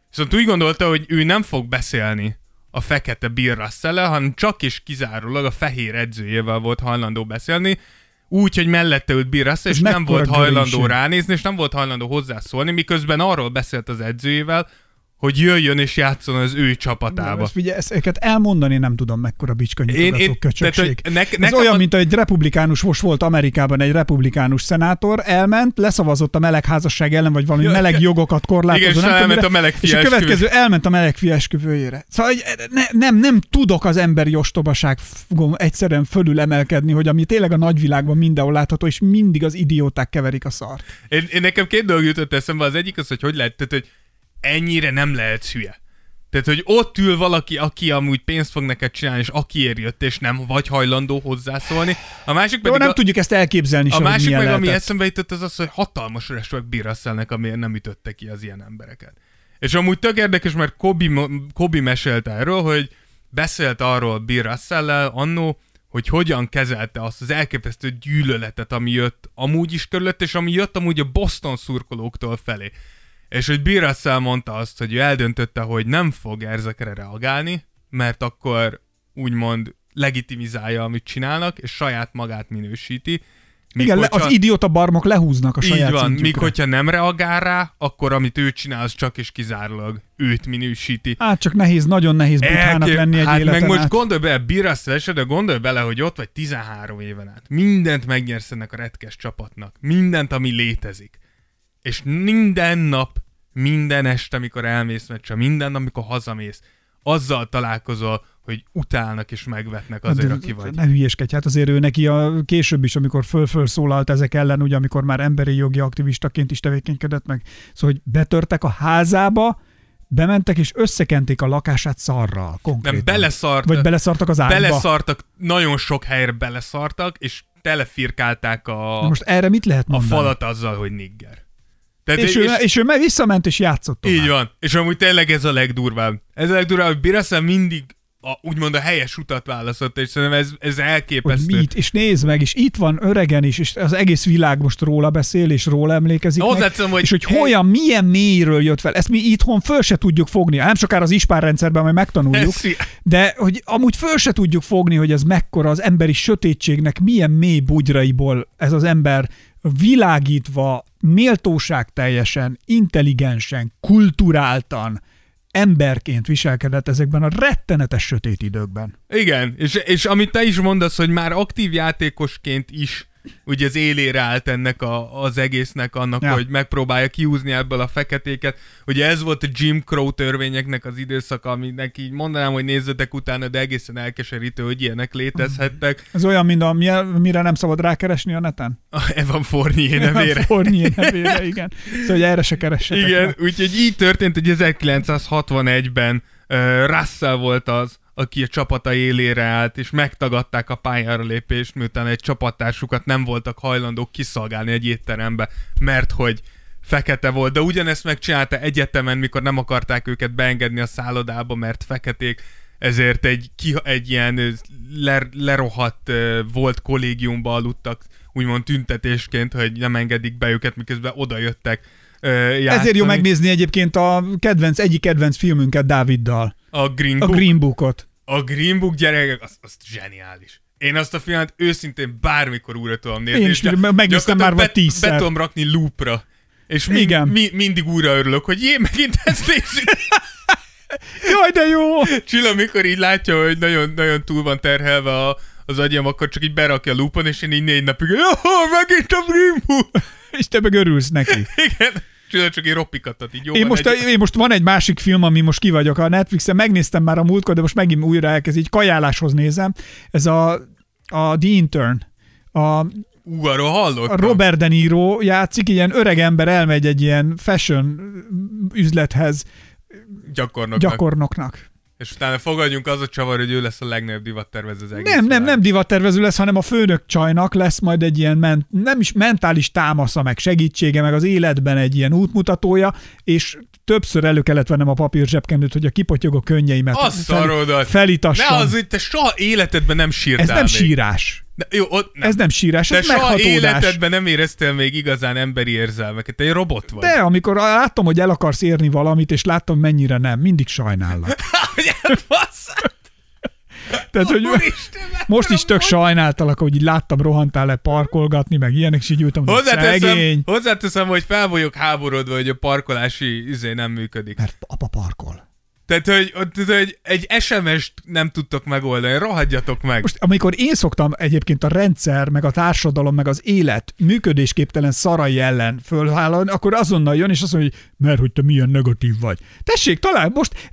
viszont úgy gondolta, hogy ő nem fog beszélni a fekete Bill russell hanem csak és kizárólag a fehér edzőjével volt hajlandó beszélni, úgy, hogy mellette ült Bill Russell, Ez és nem volt hajlandó ránézni, és nem volt hajlandó hozzászólni, miközben arról beszélt az edzőjével, hogy jöjjön és játszon az ő csapatába. Ezt, figyelj, ezeket elmondani nem tudom, mekkora bicskanyitogató köcsökség. tehát, hogy nek- Ez olyan, a- mint egy republikánus, most volt Amerikában egy republikánus szenátor, elment, leszavazott a melegházasság ellen, vagy valami Ja, meleg jogokat korlátozó. Igen, és nem elment a melegfia És a következő elment a melegfia esküvőjére. Szóval hogy ne, nem, nem tudok az emberi ostobaság fogom egyszerűen fölül emelkedni, hogy ami tényleg a nagyvilágban mindenhol látható, és mindig az idióták keverik a szart. Én, én nekem két dolog jutott eszembe, az egyik az, hogy hogy lehet, tehát, hogy ennyire nem lehet hülye. Tehát, hogy ott ül valaki, aki amúgy pénzt fog neked csinálni, és akiért jött, és nem vagy hajlandó hozzászólni. A másik Jó, pedig nem a, tudjuk ezt elképzelni a másik meg, ami eszembe jutott, az az, hogy hatalmas respekt Bill Russellnek, amiért nem ütötte ki az ilyen embereket. És amúgy tök érdekes, mert Kobi, Kobi mesélt erről, hogy beszélt arról Bill russell annó, hogy hogyan kezelte azt az elképesztő gyűlöletet, ami jött amúgy is körülött, és ami jött amúgy a Boston szurkolóktól felé. És hogy Bill Russell mondta azt, hogy ő eldöntötte, hogy nem fog ezekre reagálni, mert akkor úgymond legitimizálja, amit csinálnak, és saját magát minősíti. Míg Igen, hogyha... az idióta barmok lehúznak a saját Így van, míg hogyha nem reagál rá, akkor amit ő csinál, az csak és kizárólag őt minősíti. Hát csak nehéz, nagyon nehéz buthának Elkép... lenni egy hát meg most át. gondolj bele, Birasz de gondolj bele, hogy ott vagy 13 éven át. Mindent megnyersz ennek a retkes csapatnak. Mindent, ami létezik. És minden nap, minden este, amikor elmész meccse, minden nap, amikor hazamész, azzal találkozol, hogy utálnak és megvetnek azért, Hát, aki vagy. Ne hülyeskedj, hát azért ő neki a később is, amikor föl szólalt ezek ellen, ugye amikor már emberi jogi aktivistaként is tevékenykedett meg, szóval, hogy betörtek a házába, bementek és összekenték a lakását szarral, konkrétan. Nem, beleszart, Vagy beleszartak az ágyba. beleszartak, nagyon sok helyre beleszartak, és telefirkálták a, Na most erre mit lehet a mondani? falat azzal, hogy nigger. Tehát És, ő, és ő meg visszament és játszott tovább. Így van. És amúgy tényleg ez a legdurvább. Ez a legdurvább, hogy Birasza mindig a, úgymond a helyes utat választotta, és szerintem ez, ez hogy elképesztő. mit, és nézd meg, és itt van öregen is, és az egész világ most róla beszél, és róla emlékezik Na, meg, hozzáteszem, hogy- és hogy hogyan, milyen mélyről jött fel. Ezt mi itthon föl se tudjuk fogni. Nem sokára az ispárrendszerben majd megtanuljuk, Ez- de hogy amúgy föl se tudjuk fogni, hogy ez mekkora az emberi sötétségnek, milyen mély bugyraiból ez az ember világítva, méltóság teljesen, intelligensen, kulturáltan, emberként viselkedett ezekben a rettenetes sötét időkben. Igen, és, és amit te is mondasz, hogy már aktív játékosként is ugye az élére állt ennek a, az egésznek, annak, Ja. hogy megpróbálja kiúzni ebből a feketéket. Ugye ez volt a Jim Crow törvényeknek az időszaka, aminek így mondanám, hogy nézzetek utána, de egészen elkeserítő, hogy ilyenek létezhettek. Ez olyan, mint a, mire nem szabad rákeresni a neten? A Evan Fournier nevére. Fornier nevére, igen. Szóval, hogy erre se keressetek Igen, rá. úgyhogy így történt, hogy 1961-ben uh, Russell volt az, aki a csapata élére állt, és megtagadták a pályára lépést, miután egy csapattársukat nem voltak hajlandók kiszolgálni egy étterembe, mert hogy fekete volt, de ugyanezt megcsinálta egyetemen, mikor nem akarták őket beengedni a szállodába, mert feketék, ezért egy, ki, egy ilyen ler, lerohadt ö, volt kollégiumba aludtak, úgymond tüntetésként, hogy nem engedik be őket, miközben oda jöttek ö, játszani. Ezért jó megnézni egyébként a kedvenc, egyik kedvenc filmünket Dáviddal. A Green A Book. Green Bookot. A Green Book gyerekek, az, az zseniális. Én azt a filmet őszintén bármikor újra tudom nézni. Én és is gyak- megnéztem már vagy tízszer. Be tudom rakni loopra. És mi, Igen. Mi, mindig újra örülök, hogy jé, megint ezt nézzük. Jaj, de jó! Csilla, mikor így látja, hogy nagyon, nagyon túl van terhelve a, az agyam, akkor csak így berakja a loopon, és én így négy napig, jó, megint a Green Book. És te meg örülsz neki. Igen. Csilla csak így roppikattat, így jó Én most, egy... én most van egy másik film, ami most ki vagyok a Netflixen, megnéztem már a múltkor, de most megint újra elkezd, így kajáláshoz nézem. Ez a, a The Intern. A, Ú, arról hallottam. Robert De Niro játszik, ilyen öreg ember elmegy egy ilyen fashion üzlethez Gyakornoknak. gyakornoknak. És utána fogadjunk az a csavar, hogy ő lesz a legnagyobb divattervező az egész Nem, nem, nem divattervező lesz, hanem a főnök csajnak lesz majd egy ilyen ment, nem is mentális támasza, meg segítsége, meg az életben egy ilyen útmutatója, és többször elő kellett vennem a papír zsebkendőt, hogy a kipotyogó könnyeimet Azt szarod, felítassam. Ne az, hogy te soha életedben nem sírtál Ez nem még. sírás. De, jó, ott, nem. Ez nem sírás, Te ez meghatódás. életedben nem éreztél még igazán emberi érzelmeket. Te egy robot vagy. De amikor láttam, hogy el akarsz érni valamit, és láttam, mennyire nem, mindig sajnállak. Hogy elbasszál. Tehát, hogy Úristen, most is tök sajnáltalak, hogy így láttam, rohantál le parkolgatni, meg ilyenek, és így ültem, hogy Hozzáteszem, szegény. hozzáteszem, hogy fel vagyok háborodva, hogy a parkolási izé nem működik. Mert apa parkol. Tehát, hogy, tehát, hogy egy SMS-t nem tudtok megoldani, rohadjatok meg. Most, amikor én szoktam egyébként a rendszer, meg a társadalom, meg az élet működésképtelen szarai ellen fölhállalni, akkor azonnal jön, és azt mondja, hogy mert hogy te milyen negatív vagy. Tessék, talán most,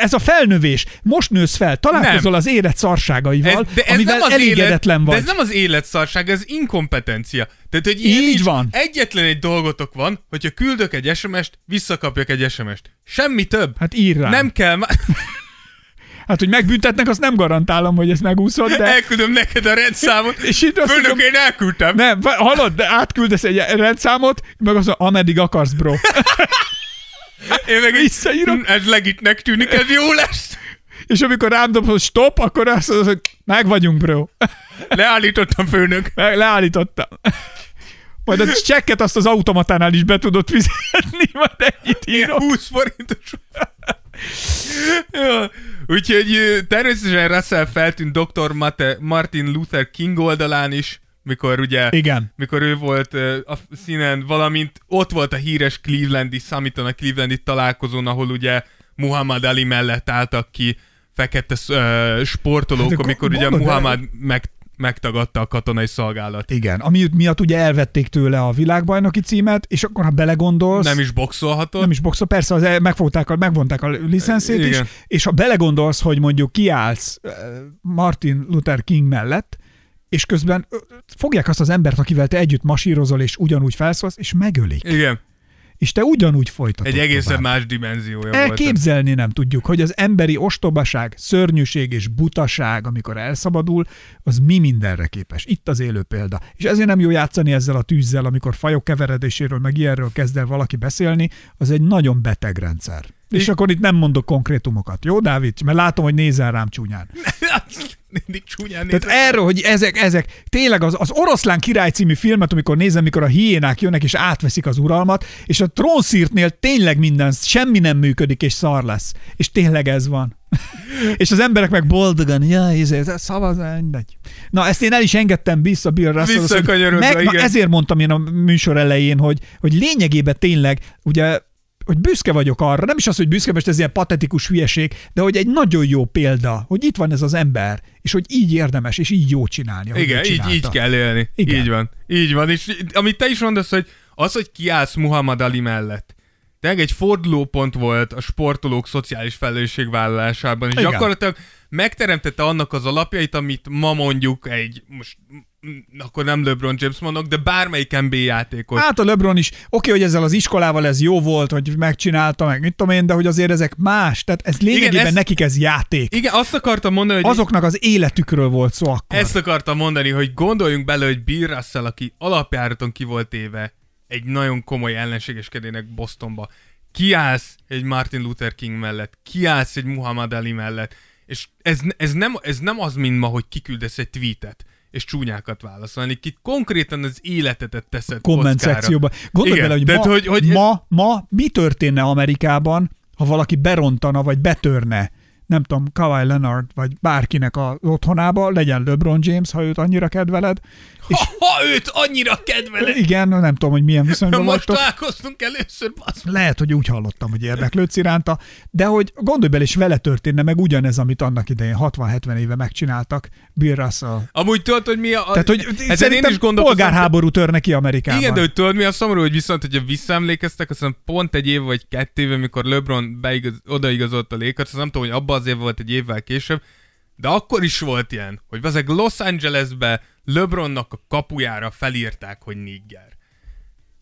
ez a felnövés, most nősz fel, találkozol Nem. az élet szarságaival, de ez amivel nem az elégedetlen élet, vagy. De ez nem az életszarság, ez inkompetencia. Tehát, hogy Így is van. Egyetlen egy dolgotok van, hogyha küldök egy SMS-t, visszakapjak egy SMS-t. Semmi több. Hát ír rám. Nem kell már... Hát, hogy megbüntetnek, azt nem garantálom, hogy ezt megúszod, de... Elküldöm neked a rendszámot. És itt azt Főnök, mondom- én elküldtem. Nem, hallod, de átküldesz egy rendszámot, meg az, ameddig akarsz, bro. Én meg Visszaírom. "Hm, Ez legitnek tűnik, ez jó lesz. és amikor rám dob, hogy stop, akkor azt mondod, hogy meg vagyunk, bro. Leállítottam főnök. Le- leállítottam. Majd a csekket azt az automatánál is be tudod fizetni, majd ennyit írok. 20 forintos. ja. Úgyhogy természetesen Russell feltűnt Dr. Mate, Martin Luther King oldalán is, mikor ugye Igen. mikor ő volt a színen, valamint ott volt a híres Clevelandi Summiton, a Clevelandi találkozón, ahol ugye Muhammad Ali mellett álltak ki fekete ö, sportolók, Hát, amikor ugye Muhammad meg, megtagadta a katonai szolgálat. Igen, ami miatt ugye elvették tőle a világbajnoki címet, és akkor ha belegondolsz... Nem is boxolhatott. nem is boxol, persze az megfogták a, megvonták a licenszét is, Igen. és ha belegondolsz, hogy mondjuk kiállsz eh, Martin Luther King mellett, és közben fogják azt az embert, akivel te együtt masírozol, és ugyanúgy felszólsz, és megölik. Igen, És te ugyanúgy folytatod egy egészen tovább. más dimenziója volt. Elképzelni nem tudjuk, hogy az emberi ostobaság, szörnyűség és butaság, amikor elszabadul, az mi mindenre képes. Itt az élő példa. És ezért nem jó játszani ezzel a tűzzel, amikor fajok keveredéséről, meg ilyenről kezd el valaki beszélni, az egy nagyon beteg rendszer. És I- akkor itt nem mondok konkrétumokat. Jó, Dávid? Mert látom, hogy nézel rám csúnyán. Mindig csúnyán Tehát nézek. erről, hogy ezek, ezek, tényleg az, az Oroszlán király című filmet, amikor nézem, mikor a hiénák jönnek és átveszik az uralmat, és a trónszírtnél tényleg minden, semmi nem működik, és szar lesz. És tényleg ez van. és az emberek meg boldogan, ja, ezért szavaz, mindegy. Na, ezt én el is engedtem vissza Bill Russell. Meg, na, igen. ezért mondtam én a műsor elején, hogy, hogy lényegében tényleg, ugye hogy büszke vagyok arra, nem is az, hogy büszke, most ez ilyen patetikus hülyeség, de hogy egy nagyon jó példa, hogy itt van ez az ember, és hogy így érdemes, és így jó csinálni. Igen, így, így kell élni. Igen. Így van. Így van. És amit te is mondasz, hogy az, hogy kiállsz Muhammad Ali mellett, tényleg egy fordulópont volt a sportolók szociális felelősségvállalásában, és Igen. gyakorlatilag megteremtette annak az alapjait, amit ma mondjuk egy, most akkor nem LeBron James mondok, de bármelyik NBA játékos. Hát a LeBron is, oké, hogy ezzel az iskolával ez jó volt, hogy megcsinálta, meg mit tudom én, de hogy azért ezek más, tehát ez lényegében ez- nekik ez játék. Igen, azt akartam mondani, hogy Azoknak az életükről volt szó akkor. Ezt akartam mondani, hogy gondoljunk bele, hogy Bill Russell, aki alapjáraton ki volt éve egy nagyon komoly ellenségeskedének Bostonba, kiállsz egy Martin Luther King mellett, kiállsz egy Muhammad Ali mellett, és ez, ez, nem, ez nem az, mint ma, hogy kiküldesz egy tweetet, és csúnyákat válaszolni. Itt konkrétan az életetet teszed komment kockára. szekcióban. Gondolj bele, hogy, tehát, ma, hogy- hogy ma, ma mi történne Amerikában, ha valaki berontana, vagy betörne, nem tudom, Kawhi Leonard, vagy bárkinek a otthonába, legyen LeBron James, ha őt annyira kedveled. És Ha, ha őt annyira kedveled! igen, nem tudom, hogy milyen viszonyban Most vagytok. találkoztunk először, basz. Lehet, hogy úgy hallottam, hogy érdeklődsz iránta, de hogy gondolj bele, és vele történne meg ugyanez, amit annak idején 60-70 éve megcsináltak Bill Russell. Amúgy tudod, hogy mi a... Tehát, hogy ezen én szerintem is gondolkozom, polgárháború törne ki Amerikában. Igen, de hogy tudod mi a szomorú, hogy viszont, hogyha visszaemlékeztek, azt hiszem pont egy év vagy kettő éve, mikor LeBron beigaz, odaigazolt a Lakers, nem tudom, hogy abban az évben volt egy évvel később, de akkor is volt ilyen, hogy ezek Los Angelesbe LeBronnak a kapujára felírták, hogy nigger.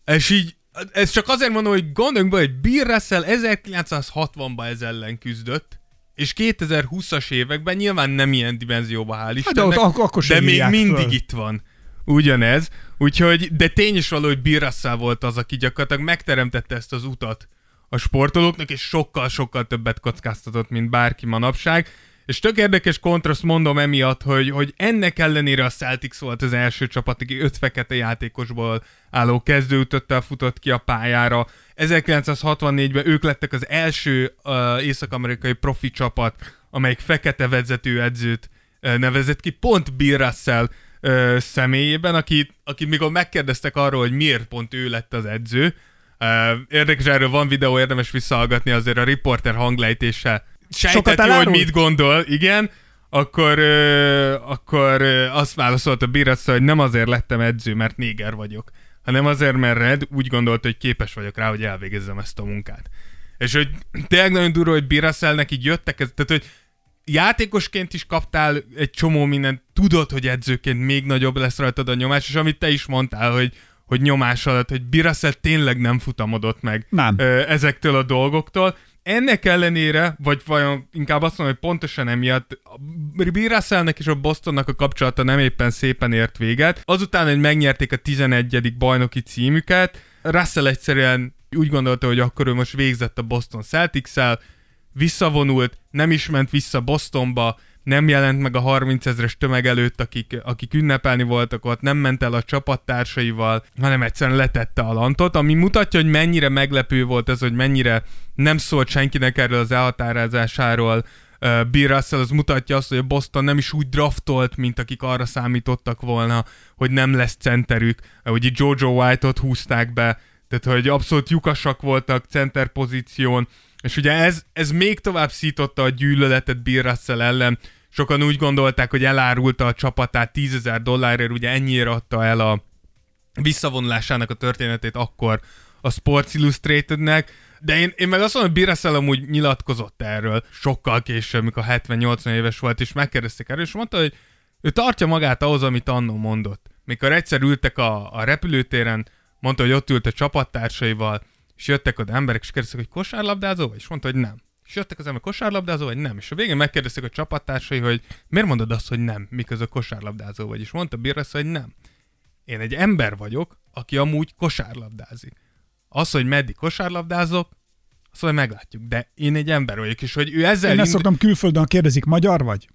És így, ez csak azért mondom, hogy gondoljunk be, hogy Bill Russell 1960-ban ez ellen küzdött, és 2020-as években nyilván nem ilyen dimenzióba, hál' Hát de Istennek, ott ak- akkor de még mindig föl. itt van. Ugyanez. Úgyhogy, de tény is való, hogy Bill Russell volt az, aki gyakorlatilag megteremtette ezt az utat a sportolóknak, és sokkal-sokkal többet kockáztatott, mint bárki manapság. És tök érdekes kontraszt mondom emiatt, hogy, hogy ennek ellenére a Celtics volt az első csapat, aki öt fekete játékosból álló kezdőütöttel futott ki a pályára. 1964-ben ők lettek az első uh, észak-amerikai profi csapat, amelyik fekete vezetőedzőt uh, nevezett ki, pont Bill Russell uh, személyében, akit, akit mikor megkérdeztek arról, hogy miért pont ő lett az edző, uh, érdekes, erről van videó, érdemes visszahallgatni azért a riporter hanglejtése. Sejtett jó, hogy mit gondol, igen, akkor, ö, akkor ö, azt válaszolta Bill Russell, hogy nem azért lettem edző, mert néger vagyok, hanem azért, mert Red úgy gondolta, hogy képes vagyok rá, hogy elvégezzem ezt a munkát. És hogy tényleg nagyon durva, hogy Bill Russellnek így jöttek, ez, tehát hogy játékosként is kaptál egy csomó mindent, tudod, hogy edzőként még nagyobb lesz rajtad a nyomás, és amit te is mondtál, hogy, hogy nyomás alatt, hogy Bill Russell tényleg nem futamodott meg Nem. ö, ezektől a dolgoktól. Ennek ellenére, vagy vajon inkább azt mondom, hogy pontosan emiatt, Bill Russellnek és a Bostonnak a kapcsolata nem éppen szépen ért véget. Azután, hogy megnyerték a 11. bajnoki címüket, Russell egyszerűen úgy gondolta, hogy akkor ő most végzett a Boston celtics visszavonult, nem is ment vissza Bostonba, nem jelent meg a 30 ezres tömeg előtt, akik, akik ünnepelni voltak ott, nem ment el a csapattársaival, hanem egyszerűen letette a lantot, ami mutatja, hogy mennyire meglepő volt ez, hogy mennyire nem szólt senkinek erről az elhatározásáról, Bill Russell az mutatja azt, hogy a Boston nem is úgy draftolt, mint akik arra számítottak volna, hogy nem lesz centerük. Ugye Jojo White-ot húzták be, tehát hogy abszolút lyukasak voltak center pozíción, és ugye ez, ez még tovább szította a gyűlöletet Bill Russell ellen. Sokan úgy gondolták, hogy elárulta a csapatát 10 ezer dollárért, ugye ennyire adta el a visszavonulásának a történetét akkor a Sports Illustratednek, de én, én meg azt mondom, hogy Bill Russell amúgy nyilatkozott erről sokkal később, mikor 70-80 éves volt, és megkérdezték erről, és mondta, hogy ő tartja magát ahhoz, amit annó mondott. Mikor egyszer ültek a, a repülőtéren, mondta, hogy ott ült a csapattársaival, és jöttek oda emberek, és kérdeztek, hogy kosárlabdázó vagy? És mondta, hogy nem. És jöttek az emberek, kosárlabdázó vagy? Nem. És a végén megkérdezték a csapattársai, hogy miért mondod azt, hogy nem, miközben kosárlabdázó vagy? És mondta Birresz, hogy nem. Én egy ember vagyok, aki amúgy kosárlabdázik. Az, hogy meddig kosárlabdázok, azt hogy meglátjuk. De én egy ember vagyok, és hogy ő ezzel... Én ezt szoktam külföldön kérdezik, magyar vagy?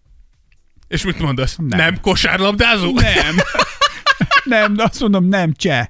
És mit mondasz? Nem, nem kosárlabdázó? Nem. nem, de azt mondom, nem cseh.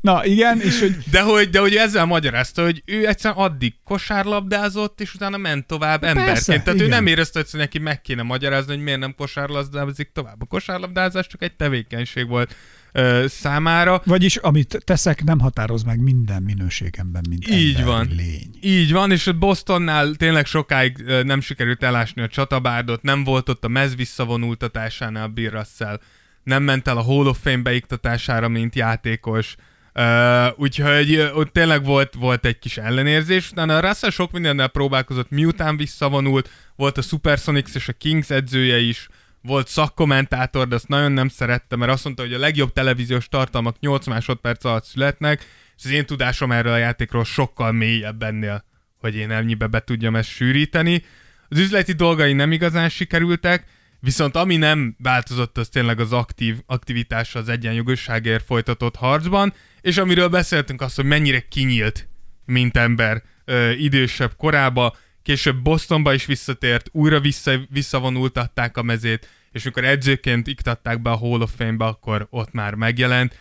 Na igen, és hogy... De hogy, de hogy ezzel magyarázta, hogy ő egyszerűen addig kosárlabdázott, és utána ment tovább Persze, emberként. Tehát igen. ő nem érezte, hogy neki meg kéne magyarázni, hogy miért nem kosárlabdázik tovább. A kosárlabdázás csak egy tevékenység volt ö, számára. Vagyis amit teszek, nem határoz meg minden minőségemben, mint Így van. lény. Így van, és Bostonnál tényleg sokáig nem sikerült elásni a csatabárdot, nem volt ott a mez visszavonultatásánál Bill Russell, nem ment el a Hall of Fame beiktatására, mint játékos, Uh, úgyhogy ott tényleg volt, volt egy kis ellenérzés, utána a Russell sok mindennel próbálkozott, miután visszavonult, volt a Supersonics és a Kings edzője is, volt szakkommentátor, de azt nagyon nem szerette, mert azt mondta, hogy a legjobb televíziós tartalmak 8 másodperc alatt születnek, és az én tudásom erről a játékról sokkal mélyebb ennél, hogy én ennyibe be tudjam ezt sűríteni. Az üzleti dolgai nem igazán sikerültek, Viszont ami nem változott, az tényleg az aktív aktivitása az egyenjogosságért folytatott harcban, és amiről beszéltünk az, hogy mennyire kinyílt, mint ember ö, idősebb korába, később Bostonba is visszatért, újra vissza, visszavonultatták a mezét, és amikor edzőként iktatták be a Hall of Fame-be, akkor ott már megjelent.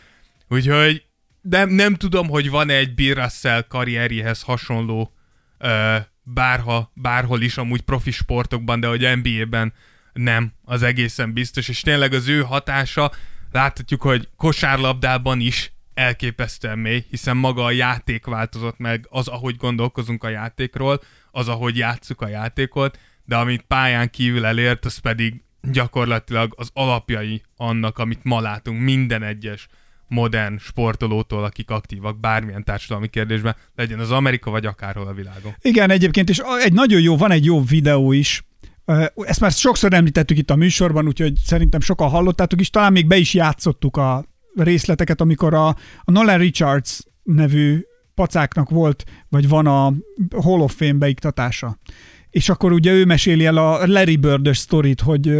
Úgyhogy nem, nem tudom, hogy van-e egy Bill Russell karrierjéhez hasonló ö, bárha, bárhol is amúgy profi sportokban, de hogy NBA-ben nem, az egészen biztos, és tényleg az ő hatása, láthatjuk, hogy kosárlabdában is elképesztően mély, hiszen maga a játék változott meg, az, ahogy gondolkozunk a játékról, az, ahogy játsszuk a játékot, de amit pályán kívül elért, az pedig gyakorlatilag az alapjai annak, amit ma látunk minden egyes modern sportolótól, akik aktívak bármilyen társadalmi kérdésben, legyen az Amerika vagy akárhol a világon. Igen, egyébként, és egy nagyon jó, van egy jó videó is, ezt már sokszor említettük itt a műsorban, úgyhogy szerintem sokan hallottátok is, talán még be is játszottuk a részleteket, amikor a, a Nolan Richards nevű pacáknak volt, vagy van a Hall of Fame beiktatása. És akkor ugye ő meséli el a Larry bird sztorit, hogy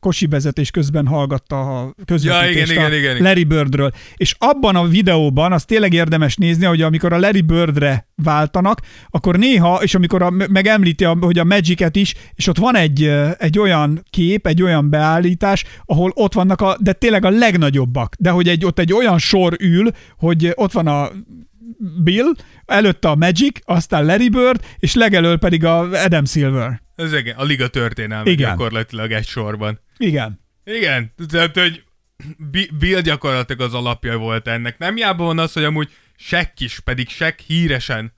kosi vezetés közben hallgatta a közvetítést ja, igen, igen, igen, Larry Birdről. És abban a videóban az tényleg érdemes nézni, hogy amikor a Larry Birdre váltanak, akkor néha, és amikor a, megemlíti, hogy a Magic-et is, és ott van egy, egy olyan kép, egy olyan beállítás, ahol ott vannak a, de tényleg a legnagyobbak, de hogy egy, ott egy olyan sor ül, hogy ott van a Bill, előtte a Magic, aztán Larry Bird, és legelől pedig a Adam Silver. Ez igen, a liga történelme igen. gyakorlatilag egy sorban. Igen. Igen, tehát, hogy Bill gyakorlatilag az alapja volt ennek. Nem hiába van az, hogy amúgy Shaq is, pedig Shaq híresen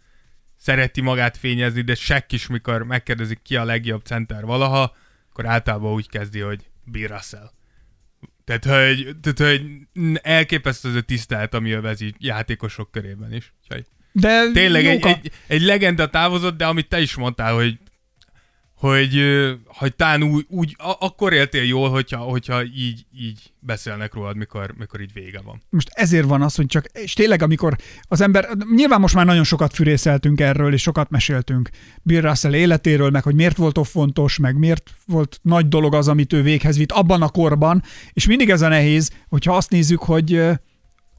szereti magát fényezni, de Shaq is, mikor megkérdezik ki a legjobb center valaha, akkor általában úgy kezdi, hogy Bill Russell. Tehát, hogy, tehát, hogy elképesztő az a tisztelt, ami övezi játékosok körében is. Úgyhogy de tényleg egy, egy, egy legenda távozott, de amit te is mondtál, hogy hogy, hogy talán úgy, úgy akkor éltél jól, hogyha, hogyha így, így beszélnek rólad, mikor, mikor így vége van. Most ezért van az, hogy csak, és tényleg amikor az ember, nyilván most már nagyon sokat fürészeltünk erről, és sokat meséltünk Bill Russell életéről, meg hogy miért volt fontos, meg miért volt nagy dolog az, amit ő véghez vitt abban a korban, és mindig ez a nehéz, hogyha azt nézzük, hogy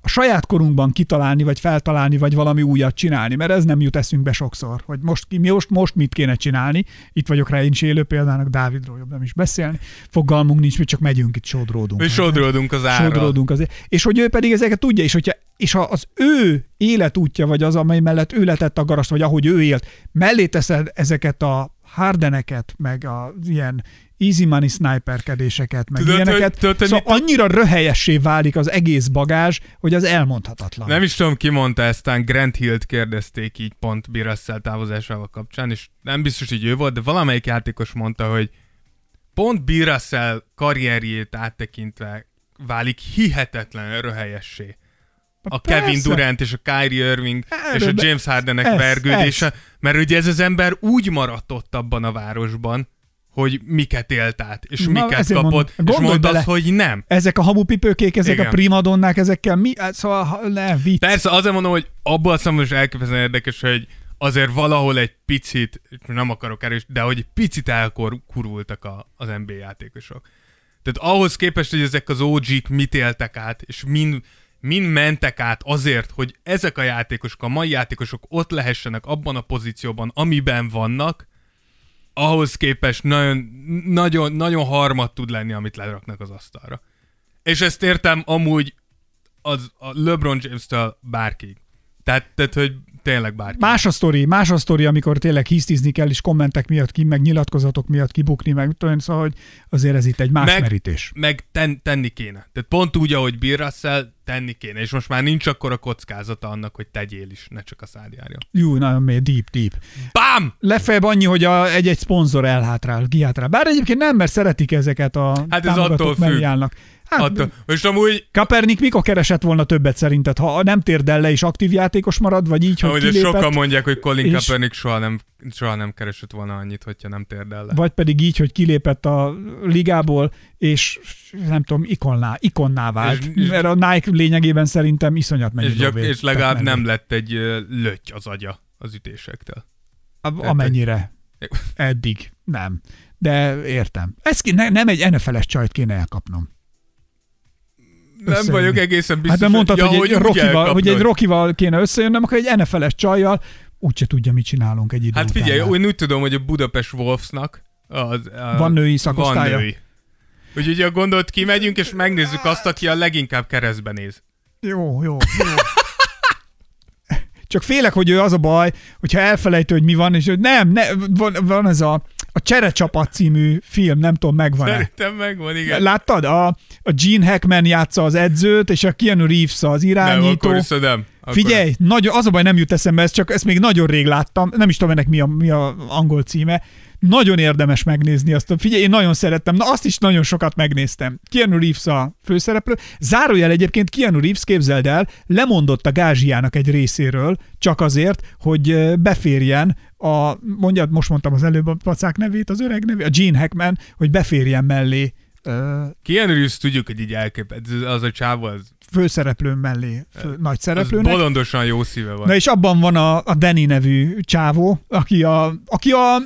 a a saját korunkban kitalálni, vagy feltalálni, vagy valami újat csinálni, mert ez nem jut eszünkbe sokszor, hogy most, ki- most, most mit kéne csinálni. Itt vagyok rá én is élő példának, Dávidról jobb nem is beszélni. Fogalmunk nincs, mi csak megyünk itt, sodródunk. Mi sodródunk az árral. Sodródunk azért. És hogy ő pedig ezeket tudja, és hogyha és ha az ő életútja, vagy az, amely mellett ő letett a garast, vagy ahogy ő élt, mellé teszed ezeket a hardeneket, meg az ilyen easy money sniperkedéseket, meg Tudod, ilyeneket, hogy- tudod, szóval mit- annyira röhelyessé válik az egész bagázs, hogy az elmondhatatlan. Nem is tudom, ki mondta ezt, talán Grant Hill-t kérdezték így pont Bill Russell távozásával kapcsán, és nem biztos, hogy ő volt, de valamelyik játékos mondta, hogy pont Bill Russell karrierjét áttekintve válik hihetetlen röhelyessé. A Persze. Kevin Durant és a Kyrie Irving és a Erről James Hardenek ez, vergődése, mert ugye ez az ember úgy maradt ott abban a városban, hogy miket élt át, és Na, miket kapott, mondom, és mondta bele. hogy nem. Ezek a hamupipőkék, ezek Igen. a primadonnák, ezekkel mi? Hát Szóval ha- ne, vicc. Persze, azért mondom, hogy abban a szemben is elképesztően érdekes, hogy azért valahol egy picit, nem akarok erős, de hogy picit elkurultak a, az NBA játékosok. Tehát ahhoz képest, hogy ezek az OG-k mit éltek át, és mind, mind mentek át azért, hogy ezek a játékosok, a mai játékosok ott lehessenek abban a pozícióban, amiben vannak, ahhoz képest nagyon, nagyon, nagyon harmad tud lenni, amit leraknak az asztalra. És ezt értem amúgy az a LeBron James-től bárkig. Tehát, tehát, hogy tényleg bárki. Más a sztori, más a sztori, amikor tényleg hisztizni kell, és kommentek miatt ki, meg nyilatkozatok miatt kibukni, meg tudom, szóval, hogy azért ez itt egy más Meg- merítés. Meg ten, tenni kéne. Tehát pont úgy, ahogy Bill Russell, tenni kéne. És most már nincs akkor a kockázata annak, hogy tegyél is, ne csak a szád járjon. Jó, nagyon mély, deep, deep. Bám! Legfeljebb annyi, hogy a, egy-egy szponzor elhátrál, kihátrál. Bár egyébként nem, mert szeretik ezeket a Hát ez attól függ. állnak. Hát, Attól. Most amúgy, Kaepernick mikor keresett volna többet szerinted? Ha nem térdel le és aktív játékos marad, vagy így, hogy ahogy kilépett, sokan mondják, hogy Colin és- Kaepernick soha nem, soha nem keresett volna annyit, hogyha nem térdel le. vagy pedig így, hogy kilépett a ligából, és nem tudom, ikonná, ikonná vált. És- és- mert a Nike lényegében szerintem iszonyat mennyi és, gyak, és legalább nem lett egy löty az agya az ütésektől. A- Amennyire. Eddig. Nem. De értem. Ez ki, ne, nem egy NFL-es csajt kéne elkapnom. Nem vagyok egészen biztos, Hát de mondtad, ja, hogy, egy úgy Rockival, hogy egy. Rockival kéne összejönnöm, akkor egy NFL-es csajjal úgyse tudja, mit csinálunk egy idő Hát után figyelj, már. én úgy tudom, hogy a Budapest Wolvesnak az, a, Van női szakosztálya? Van női. Úgyhogy a gondolt kimegyünk, és megnézzük azt, aki a leginkább keresztbe néz. Jó, jó, jó. Csak félek, hogy ő az a baj, hogyha elfelejtő, hogy mi van, és hogy nem, ne, van, van ez a, a Cserecsapat című film, nem tudom, megvan-e. Szerintem megvan, igen. Láttad? A, a Gene Hackman játsza az edzőt, és a Keanu Reeves az nem, irányító. akkor viszont nem. Akkor Figyelj, nagyon, az a baj nem jut eszembe, ez csak ezt még nagyon rég láttam, nem is tudom ennek mi a, mi a angol címe. Nagyon érdemes megnézni azt. Figyelj, én nagyon szerettem, na azt is nagyon sokat megnéztem. Keanu Reeves a főszereplő. Zárójel egyébként Keanu Reeves, képzeld el, lemondott a gázsiának egy részéről, csak azért, hogy beférjen a, mondjad, most mondtam az előbb a pacák nevét, az öreg nevét, a Gene Hackman, hogy beférjen mellé ö, Keanu Reeves tudjuk, hogy így elképet. Az a csávó, az, főszereplő mellé, fő, nagy az szereplőnek. bolondosan jó szíve van. Na és abban van a, a Danny nevű csávó, aki a, aki a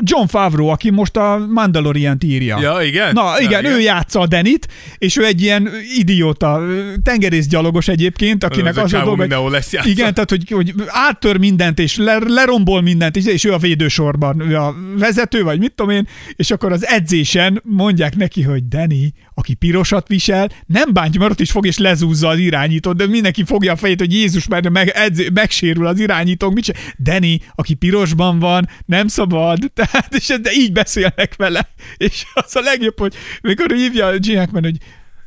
John Favreau, aki most a Mandalorian írja. Ja, igen? Na igen, ő játsza a Denit, és ő egy ilyen idióta, tengerészgyalogos egyébként, akinek az, az, a dolga, hogy- lesz játszva. igen, tehát hogy, hogy áttör mindent, és le, lerombol mindent, és- és ő a védősorban, ő a vezető, vagy mit tudom én, és akkor az edzésen mondják neki, hogy Danny, aki pirosat visel, nem bántja, mert ott is fog és lezúzza az irányítót, de mindenki fogja a fejét, hogy Jézus, mert meg, edzé, megsérül az irányító, mit csinál? Danny, aki pirosban van, nem szabad, tehát, és de így beszélnek vele, és az a legjobb, hogy mikor hívja a Gene Hackman, hogy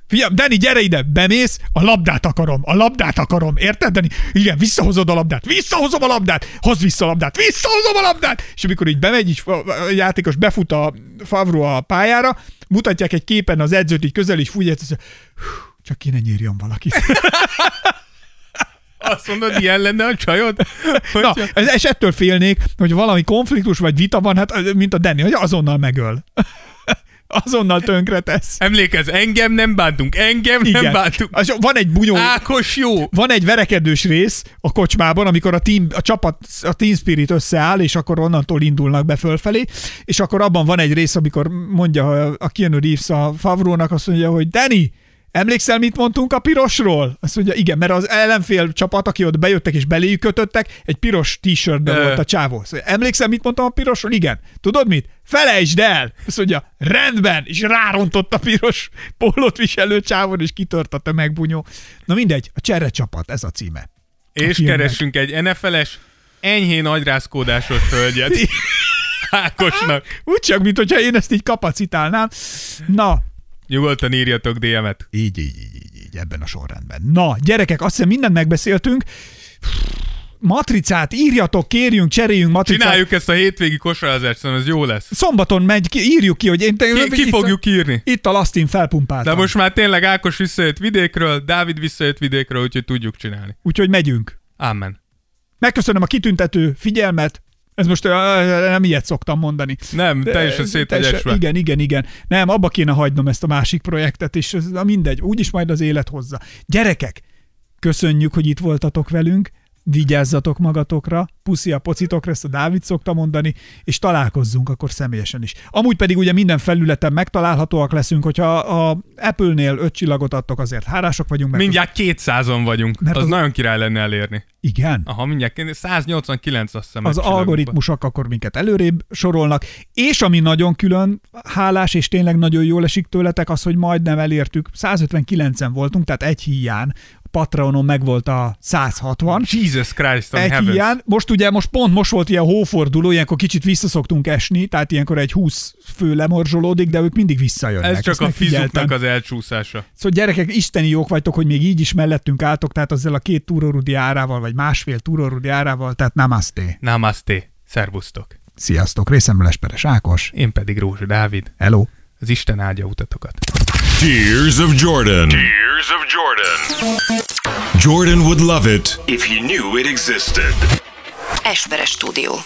Figyelj, Dani, gyere ide, bemész, a labdát akarom, a labdát akarom, érted, Dani? Igen, visszahozod a labdát, visszahozom a labdát, hozd vissza a labdát, visszahozom a labdát! És amikor így bemegy, így a játékos befut a Favro a pályára, mutatják egy képen az edzőt, így közel, így fújja, és azt mondja, "Hú, csak kéne nyírjon valakit. Azt mondod, ilyen lenne a csajod? Na, Hogyha... ez, és ettől félnék, hogy valami konfliktus vagy vita van, hát mint a Danny, hogy azonnal megöl. Azonnal tönkre tesz. Emlékezz, engem nem bántunk, engem nem bántunk. Az, van egy bunyó, Ákos jó. van egy verekedős rész a kocsmában, amikor a, team, a csapat, a Team Spirit összeáll, és akkor onnantól indulnak be fölfelé, és akkor abban van egy rész, amikor mondja a Keanu Reeves a Favrónak, azt mondja, hogy Danny, Emlékszel, mit mondtunk a pirosról? Azt mondja, igen, mert az ellenfél csapat, aki ott bejöttek és beléjük kötöttek, egy piros t-shirtben Ö. volt a csávó. Szóval, emlékszel, mit mondtam a pirosról? Igen. Tudod mit? Felejtsd el! Azt mondja, rendben, és rárontott a piros pólót viselő csávon, és kitört a tömegbunyó. Na mindegy, a cserre csapat, ez a címe. És filmnek. keressünk egy NFL-es, enyhén agyrázkódásos hölgyet. Ákosnak. Úgy csak, mint hogyha én ezt így kapacitálnám. Na, Nyugodtan írjatok DM-et. Így, így, így, így, így, ebben a sorrendben. Na, gyerekek, azt hiszem mindent megbeszéltünk. Matricát írjatok, kérjünk, cseréljünk matricát. Csináljuk ezt a hétvégi kosarazást, szerintem ez jó lesz. Szombaton megy, ki, írjuk ki, hogy én... Ki, ki itt, fogjuk írni? Itt a Lastin felpumpáltam. De most már tényleg Ákos visszajött vidékről, Dávid visszajött vidékről, úgyhogy tudjuk csinálni. Úgyhogy megyünk. Amen. Megköszönöm a kitüntető figyelmet. Ez most nem ilyet szoktam mondani. Nem, teljesen szét Teljesen-. Igen, igen, igen. Nem, abba kéne hagynom ezt a másik projektet, és na mindegy, úgyis majd az élet hozza. Gyerekek, köszönjük, hogy itt voltatok velünk, vigyázzatok magatokra, puszi a pocitokra, ezt a Dávid szokta mondani, és találkozzunk akkor személyesen is. Amúgy pedig ugye minden felületen megtalálhatóak leszünk, hogyha a Apple-nél öt csillagot adtok, azért hárások vagyunk. Mert Mindjárt 200-on vagyunk. Mert az, az- nagyon király lenne elérni. Igen. Aha, mindjárt 189 azt hiszem. az algoritmusok akkor minket előrébb sorolnak, és ami nagyon külön hálás, és tényleg nagyon jól esik tőletek, az, hogy majdnem elértük, 159-en voltunk, tehát egy híján, Patreonon megvolt a 160, van. Jesus Christ on egy heavens. híján, most ugye, most pont most volt ilyen hóforduló, ilyenkor kicsit visszaszoktunk esni, tehát ilyenkor egy 20 fő lemorzsolódik, de ők mindig visszajönnek. Ez csak Ezt a fizuknak az elcsúszása. Szóval gyerekek, isteni jók vagytok, hogy még így is mellettünk álltok, tehát azzal a két túrórudi árával, vagy másfél túrórudi árával, tehát namaste. Namaste. Szervusztok. Sziasztok, részemről Esperes Ákos. Én pedig Rózsa Dávid. Hello. Az Isten áldja utatokat. Tears of Jordan. Tears of Jordan. Jordan would love it if he knew it existed. Esperes stúdió.